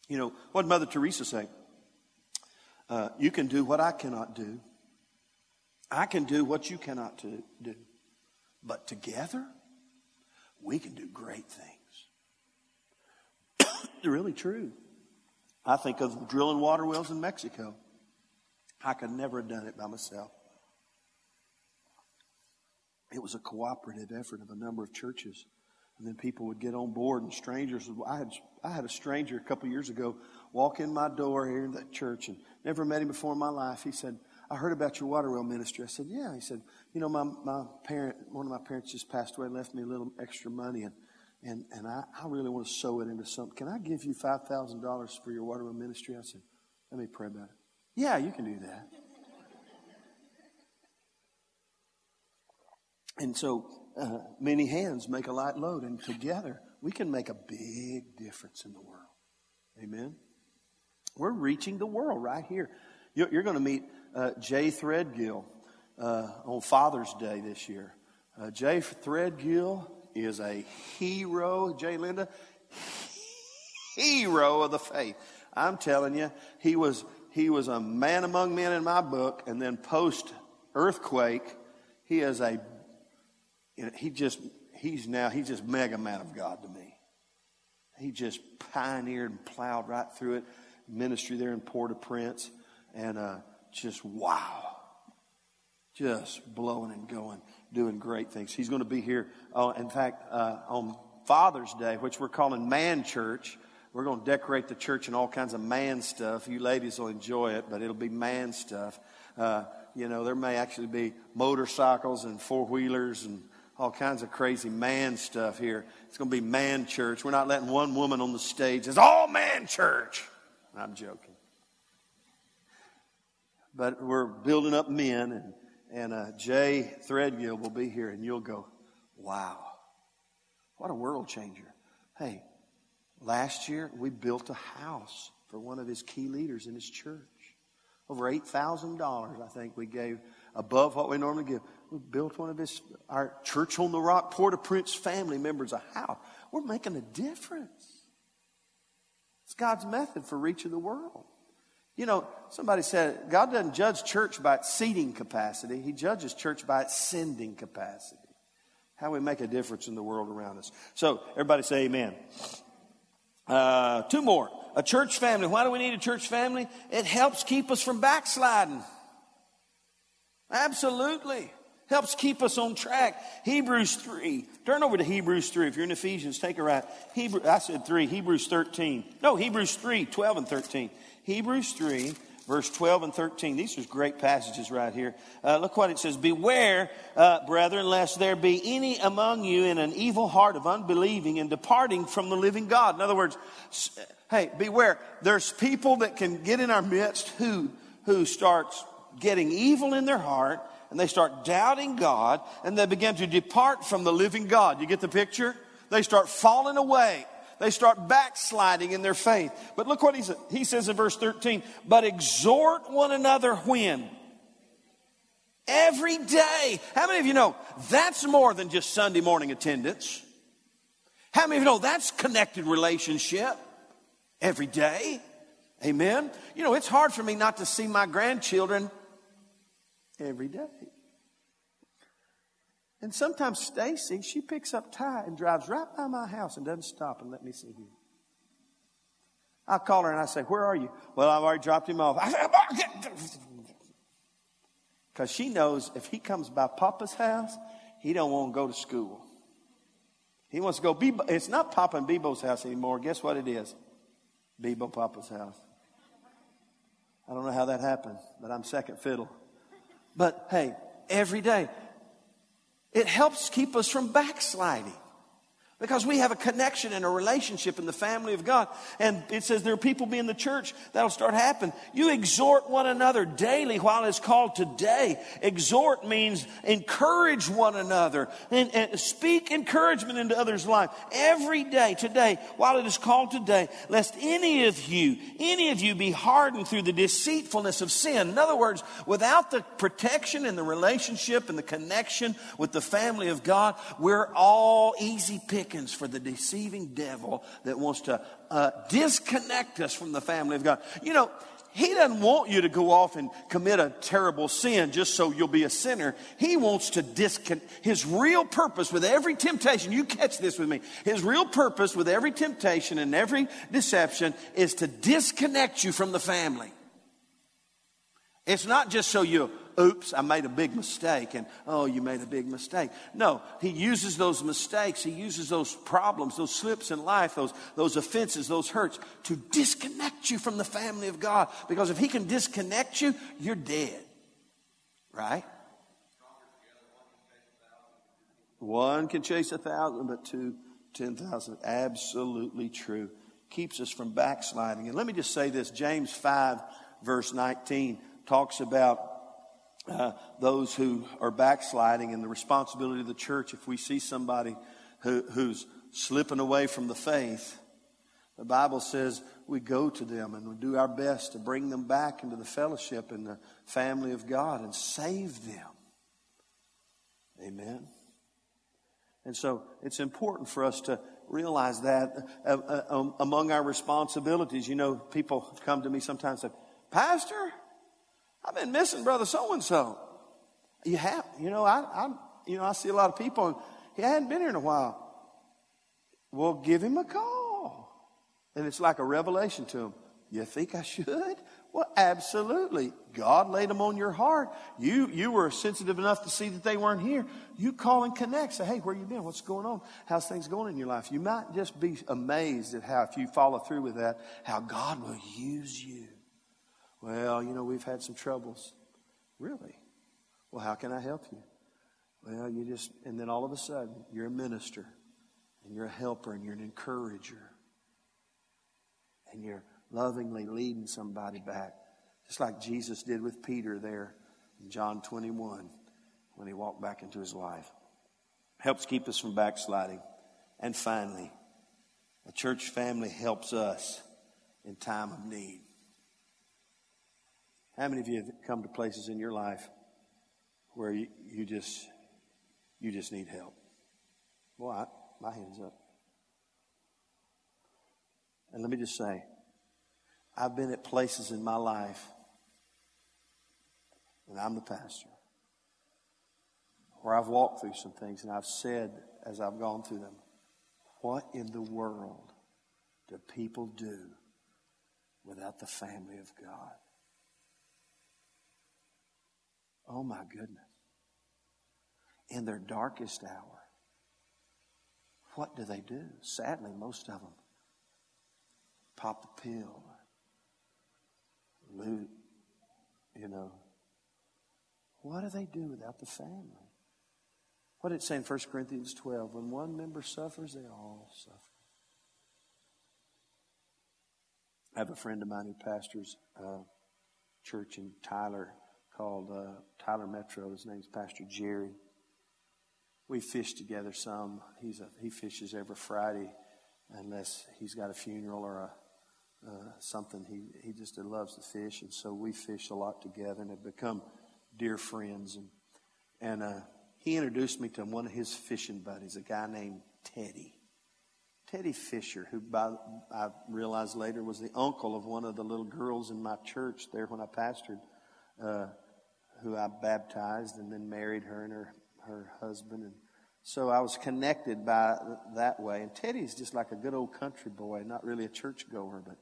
You know, what Mother Teresa say? Uh, you can do what I cannot do. I can do what you cannot do. But together, we can do great things. really true. I think of drilling water wells in Mexico. I could never have done it by myself. It was a cooperative effort of a number of churches. And then people would get on board, and strangers. I had I had a stranger a couple years ago walk in my door here in that church, and never met him before in my life. He said, "I heard about your water well ministry." I said, "Yeah." He said, "You know, my my parent, one of my parents just passed away, left me a little extra money, and and, and I, I really want to sow it into something. Can I give you $5,000 for your waterman ministry? I said, let me pray about it. Yeah, you can do that. And so uh, many hands make a light load, and together we can make a big difference in the world. Amen. We're reaching the world right here. You're, you're going to meet uh, Jay Threadgill uh, on Father's Day this year. Uh, Jay Threadgill is a hero, Jay Linda, hero of the faith. I'm telling you, he was he was a man among men in my book, and then post earthquake, he is a he just he's now he's just mega man of God to me. He just pioneered and plowed right through it. Ministry there in Port-au-Prince, and uh, just wow, just blowing and going doing great things. He's going to be here, uh, in fact, uh, on Father's Day, which we're calling Man Church. We're going to decorate the church in all kinds of man stuff. You ladies will enjoy it, but it'll be man stuff. Uh, you know, there may actually be motorcycles and four wheelers and all kinds of crazy man stuff here. It's going to be man church. We're not letting one woman on the stage. It's all man church. I'm joking. But we're building up men, and, and uh, Jay Threadgill will be here, and you'll go, wow, what a world changer. Hey, last year we built a house for one of his key leaders in his church. Over $8,000, I think, we gave above what we normally give. We built one of his, our Church on the Rock, Port au Prince family members a house. We're making a difference. It's God's method for reaching the world. You know, somebody said God doesn't judge church by its seating capacity, He judges church by its sending capacity. How we make a difference in the world around us. So, everybody say amen. Uh, two more. A church family. Why do we need a church family? It helps keep us from backsliding. Absolutely. Helps keep us on track. Hebrews 3. Turn over to Hebrews 3. If you're in Ephesians, take a right. Hebrew, I said 3. Hebrews 13. No, Hebrews 3, 12 and 13. Hebrews 3, verse 12 and 13. These are great passages right here. Uh, look what it says. Beware, uh, brethren, lest there be any among you in an evil heart of unbelieving and departing from the living God. In other words, hey, beware. There's people that can get in our midst who, who starts getting evil in their heart and they start doubting God and they begin to depart from the living God. You get the picture? They start falling away. They start backsliding in their faith. But look what he, says. he says in verse 13. But exhort one another when? Every day. How many of you know that's more than just Sunday morning attendance? How many of you know that's connected relationship every day? Amen. You know, it's hard for me not to see my grandchildren every day. And sometimes Stacy, she picks up Ty and drives right by my house and doesn't stop and let me see him. I call her and I say, Where are you? Well, I've already dropped him off. Because she knows if he comes by Papa's house, he don't want to go to school. He wants to go. Bebo. It's not Papa and Bebo's house anymore. Guess what it is? Bebo Papa's house. I don't know how that happened, but I'm second fiddle. But hey, every day, it helps keep us from backsliding. Because we have a connection and a relationship in the family of God. And it says there are people be in the church that'll start happening. You exhort one another daily while it's called today. Exhort means encourage one another and, and speak encouragement into others' life every day today while it is called today, lest any of you, any of you be hardened through the deceitfulness of sin. In other words, without the protection and the relationship and the connection with the family of God, we're all easy pickings for the deceiving devil that wants to uh, disconnect us from the family of God. You know, he doesn't want you to go off and commit a terrible sin just so you'll be a sinner. He wants to disconnect. His real purpose with every temptation, you catch this with me. His real purpose with every temptation and every deception is to disconnect you from the family. It's not just so you oops, I made a big mistake, and oh, you made a big mistake. No, he uses those mistakes, he uses those problems, those slips in life, those, those offenses, those hurts to disconnect you from the family of God. Because if he can disconnect you, you're dead. Right? One can chase a thousand, but two, ten thousand. Absolutely true. Keeps us from backsliding. And let me just say this James 5, verse 19, talks about uh, those who are backsliding and the responsibility of the church if we see somebody who, who's slipping away from the faith the bible says we go to them and we do our best to bring them back into the fellowship and the family of god and save them. Amen? And so it's important for us to realize that uh, uh, um, among our responsibilities. You know people come to me sometimes and say pastor I've been missing brother so and so. You have, you know, I, I, you know, I see a lot of people and he hadn't been here in a while. Well, give him a call. And it's like a revelation to him. You think I should? Well, absolutely. God laid them on your heart. You, you were sensitive enough to see that they weren't here. You call and connect. Say, hey, where you been? What's going on? How's things going in your life? You might just be amazed at how, if you follow through with that, how God will use you. Well, you know, we've had some troubles. Really? Well, how can I help you? Well, you just, and then all of a sudden, you're a minister, and you're a helper, and you're an encourager, and you're lovingly leading somebody back, just like Jesus did with Peter there in John 21 when he walked back into his life. Helps keep us from backsliding. And finally, a church family helps us in time of need. How many of you have come to places in your life where you, you just you just need help? Well, I, my hands up. And let me just say, I've been at places in my life, and I'm the pastor, where I've walked through some things, and I've said as I've gone through them, what in the world do people do without the family of God? Oh my goodness. In their darkest hour, what do they do? Sadly, most of them pop a pill, loot, you know. What do they do without the family? What did it say in 1 Corinthians 12? When one member suffers, they all suffer. I have a friend of mine who pastors a church in Tyler called uh, Tyler Metro. His name's Pastor Jerry. We fish together some. He's a, he fishes every Friday unless he's got a funeral or a, uh, something. He, he just loves to fish. And so we fish a lot together and have become dear friends. And, and uh, he introduced me to one of his fishing buddies, a guy named Teddy. Teddy Fisher, who by, I realized later was the uncle of one of the little girls in my church there when I pastored, uh, who I baptized and then married her and her, her husband. And so I was connected by that way. And Teddy's just like a good old country boy, not really a churchgoer. But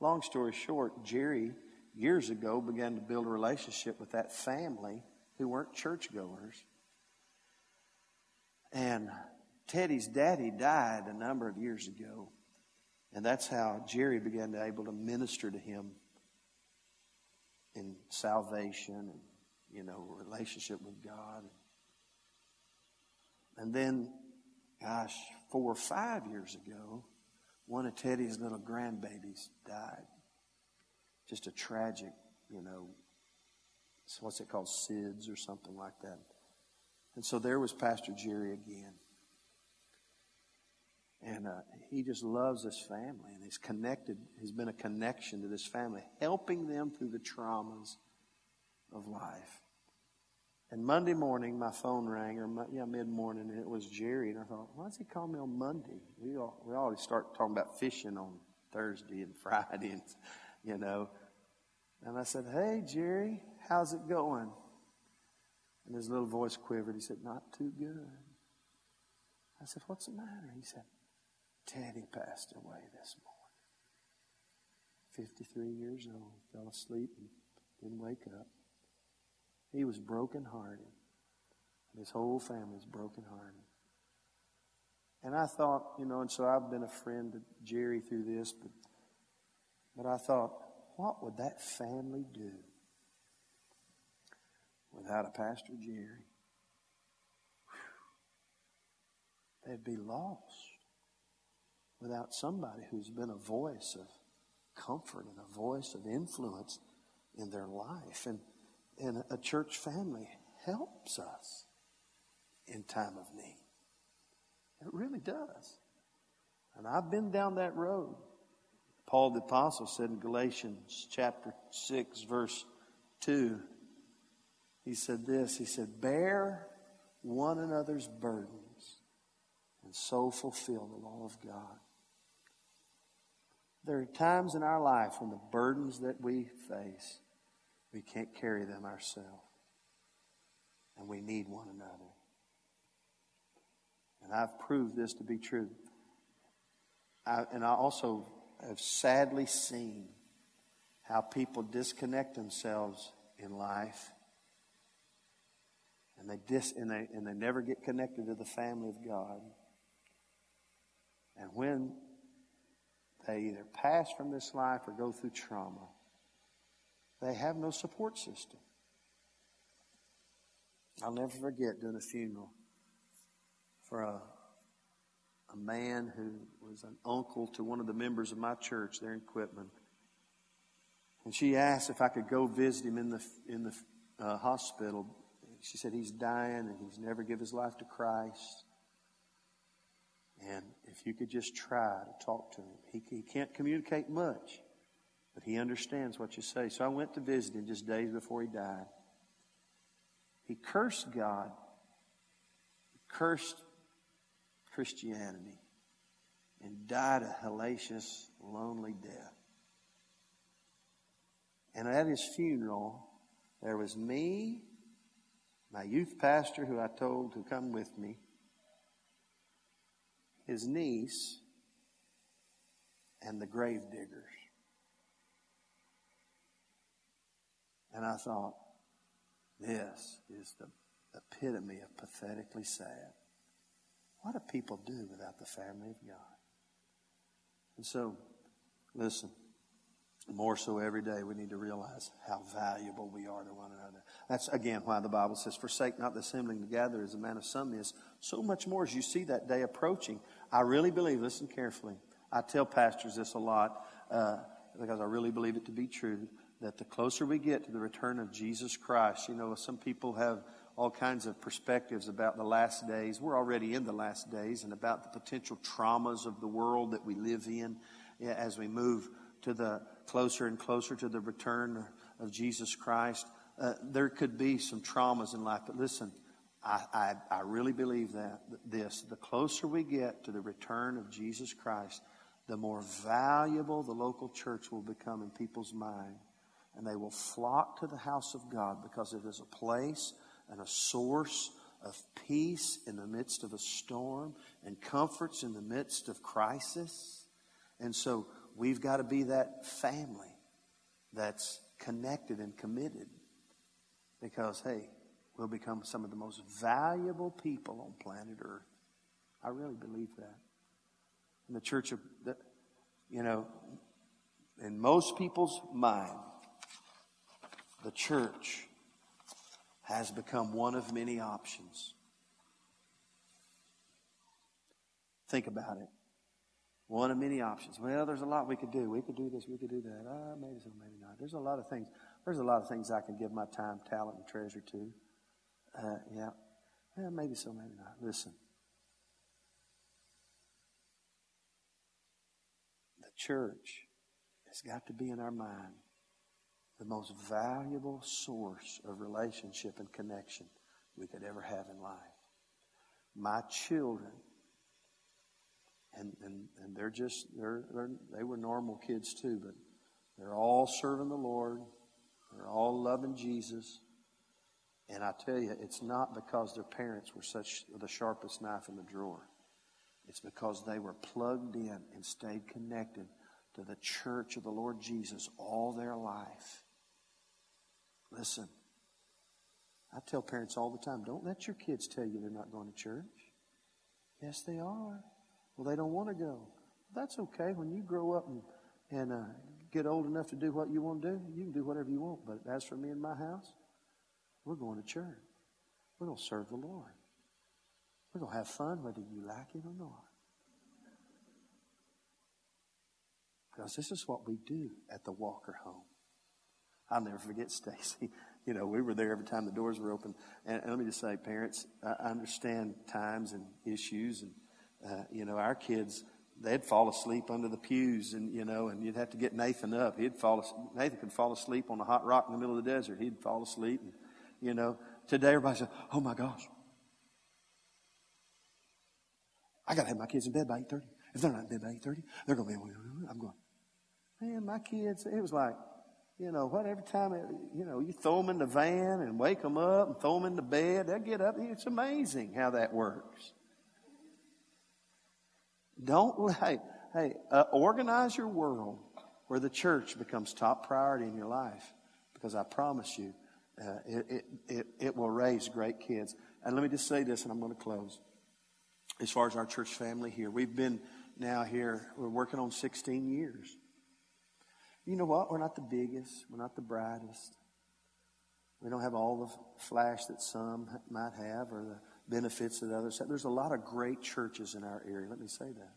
long story short, Jerry years ago began to build a relationship with that family who weren't churchgoers and Teddy's daddy died a number of years ago. And that's how Jerry began to able to minister to him in salvation and, you know, relationship with God. And then, gosh, four or five years ago, one of Teddy's little grandbabies died. Just a tragic, you know, what's it called, SIDS or something like that. And so there was Pastor Jerry again. And uh, he just loves this family and he's connected, he's been a connection to this family, helping them through the traumas of life. And Monday morning, my phone rang, or yeah, mid morning, and it was Jerry. And I thought, why does he call me on Monday? We all, we always start talking about fishing on Thursday and Friday, and you know. And I said, hey, Jerry, how's it going? And his little voice quivered. He said, Not too good. I said, What's the matter? He said, Teddy passed away this morning. 53 years old, fell asleep and didn't wake up. He was brokenhearted. And his whole family was brokenhearted. And I thought, you know, and so I've been a friend to Jerry through this, but, but I thought, what would that family do without a Pastor Jerry. They'd be lost without somebody who's been a voice of comfort and a voice of influence in their life. And, and a church family helps us in time of need. It really does. And I've been down that road. Paul the Apostle said in Galatians chapter 6, verse 2 he said this He said, Bear one another's burdens and so fulfill the law of God. There are times in our life when the burdens that we face, we can't carry them ourselves. And we need one another. And I've proved this to be true. I, and I also have sadly seen how people disconnect themselves in life and they dis and they and they never get connected to the family of God. And when they either pass from this life or go through trauma, they have no support system. I'll never forget doing a funeral for a, a man who was an uncle to one of the members of my church there in Quitman. And she asked if I could go visit him in the, in the uh, hospital. She said he's dying and he's never give his life to Christ. And if you could just try to talk to him, he, he can't communicate much, but he understands what you say. So I went to visit him just days before he died. He cursed God, he cursed Christianity, and died a hellacious, lonely death. And at his funeral, there was me, my youth pastor who I told to come with me, his niece, and the grave diggers. And I thought, this is the epitome of pathetically sad. What do people do without the family of God? And so, listen, more so every day, we need to realize how valuable we are to one another. That's again why the Bible says, Forsake not the assembling together as a man of some is. So much more as you see that day approaching. I really believe, listen carefully. I tell pastors this a lot uh, because I really believe it to be true that the closer we get to the return of Jesus Christ, you know, some people have all kinds of perspectives about the last days. We're already in the last days and about the potential traumas of the world that we live in as we move to the closer and closer to the return of Jesus Christ. Uh, there could be some traumas in life, but listen, I, I, I really believe that this the closer we get to the return of Jesus Christ, the more valuable the local church will become in people's mind and they will flock to the house of God because it is a place and a source of peace in the midst of a storm and comforts in the midst of crisis. And so we've got to be that family that's connected and committed because, hey, we'll become some of the most valuable people on planet Earth. I really believe that. In the church of, you know, in most people's mind, the church has become one of many options. Think about it. One of many options. Well, there's a lot we could do. We could do this, we could do that. Ah, maybe so, maybe not. There's a lot of things. There's a lot of things I can give my time, talent, and treasure to. Uh, yeah. yeah, maybe so, maybe not. Listen. The church has got to be in our mind the most valuable source of relationship and connection we could ever have in life. My children, and, and, and they're just, they're, they're, they were normal kids too, but they're all serving the Lord. They're all loving Jesus. And I tell you, it's not because their parents were such the sharpest knife in the drawer. It's because they were plugged in and stayed connected to the church of the Lord Jesus all their life. Listen, I tell parents all the time don't let your kids tell you they're not going to church. Yes, they are. Well, they don't want to go. That's okay. When you grow up and, and uh, get old enough to do what you want to do, you can do whatever you want. But as for me and my house, we're going to church. We're going to serve the Lord. We're going to have fun whether you like it or not. Because this is what we do at the Walker home. I'll never forget Stacy. You know, we were there every time the doors were open. And, and let me just say, parents, I understand times and issues. And, uh, you know, our kids, they'd fall asleep under the pews and, you know, and you'd have to get Nathan up. He'd fall, Nathan could fall asleep on a hot rock in the middle of the desert. He'd fall asleep. And, you know, today everybody said, oh my gosh. I got to have my kids in bed by 8.30. If they're not in bed by 8.30, they're going to be, I'm going, man, my kids, it was like, you know, what every time, it, you know, you throw them in the van and wake them up and throw them in the bed, they'll get up. It's amazing how that works. Don't, hey, hey, uh, organize your world where the church becomes top priority in your life because I promise you, uh, it, it, it, it will raise great kids. And let me just say this, and I'm going to close. As far as our church family here, we've been now here, we're working on 16 years. You know what? We're not the biggest, we're not the brightest. We don't have all the flash that some might have or the benefits that others have. There's a lot of great churches in our area. Let me say that.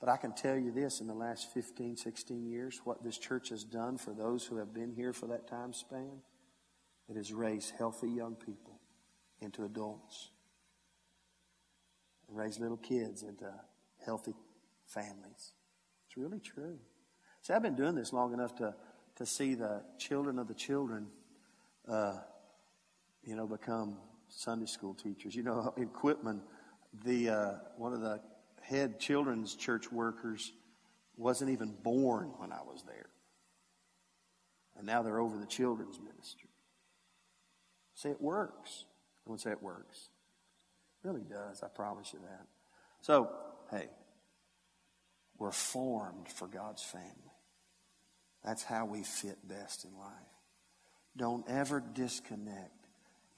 But I can tell you this in the last 15, 16 years, what this church has done for those who have been here for that time span, it has raised healthy young people into adults, raised little kids into healthy families. It's really true. See, I've been doing this long enough to, to see the children of the children, uh, you know, become Sunday school teachers. You know, in Quitman, the uh, one of the head children's church workers wasn't even born when I was there. And now they're over the children's ministry. Say it works. I won't say it works. It really does, I promise you that. So, hey, we're formed for God's family. That's how we fit best in life. Don't ever disconnect.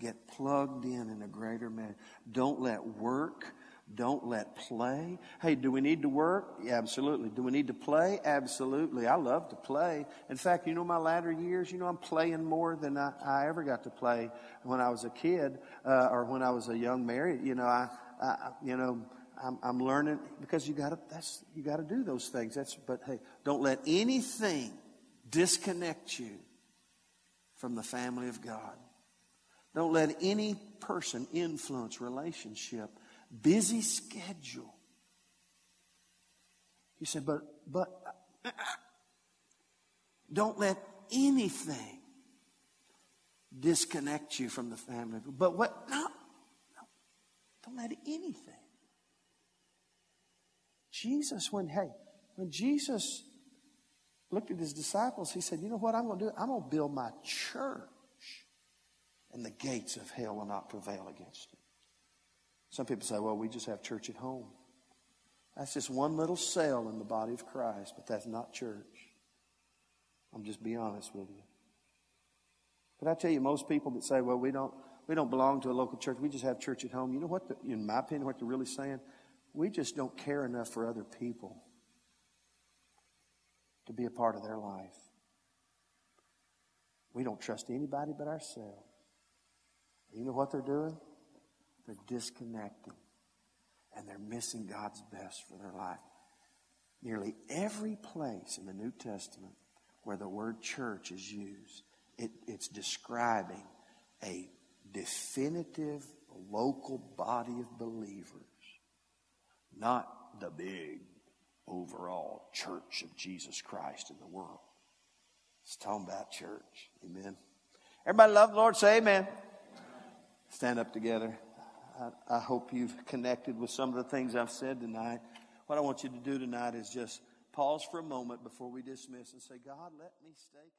Get plugged in in a greater manner. Don't let work don't let play. Hey, do we need to work? Yeah, absolutely. Do we need to play? Absolutely. I love to play. In fact, you know, my latter years, you know, I'm playing more than I, I ever got to play when I was a kid uh, or when I was a young married. You know, I, I you know, I'm, I'm learning because you got to. That's you got to do those things. That's. But hey, don't let anything disconnect you from the family of God. Don't let any person influence relationship busy schedule. He said, but, but, uh, don't let anything disconnect you from the family. But what? No, no. Don't let anything. Jesus, when, hey, when Jesus looked at his disciples, he said, You know what I'm going to do? I'm going to build my church, and the gates of hell will not prevail against it. Some people say, well, we just have church at home. That's just one little cell in the body of Christ, but that's not church. I'm just be honest with you. But I tell you, most people that say, well, we don't, we don't belong to a local church, we just have church at home. You know what, the, in my opinion, what they're really saying? We just don't care enough for other people to be a part of their life. We don't trust anybody but ourselves. You know what they're doing? They're disconnecting and they're missing God's best for their life. Nearly every place in the New Testament where the word church is used, it, it's describing a definitive local body of believers, not the big overall church of Jesus Christ in the world. It's talking about church. Amen. Everybody love the Lord? Say amen. Stand up together. I, I hope you've connected with some of the things I've said tonight. What I want you to do tonight is just pause for a moment before we dismiss and say, God, let me stay connected.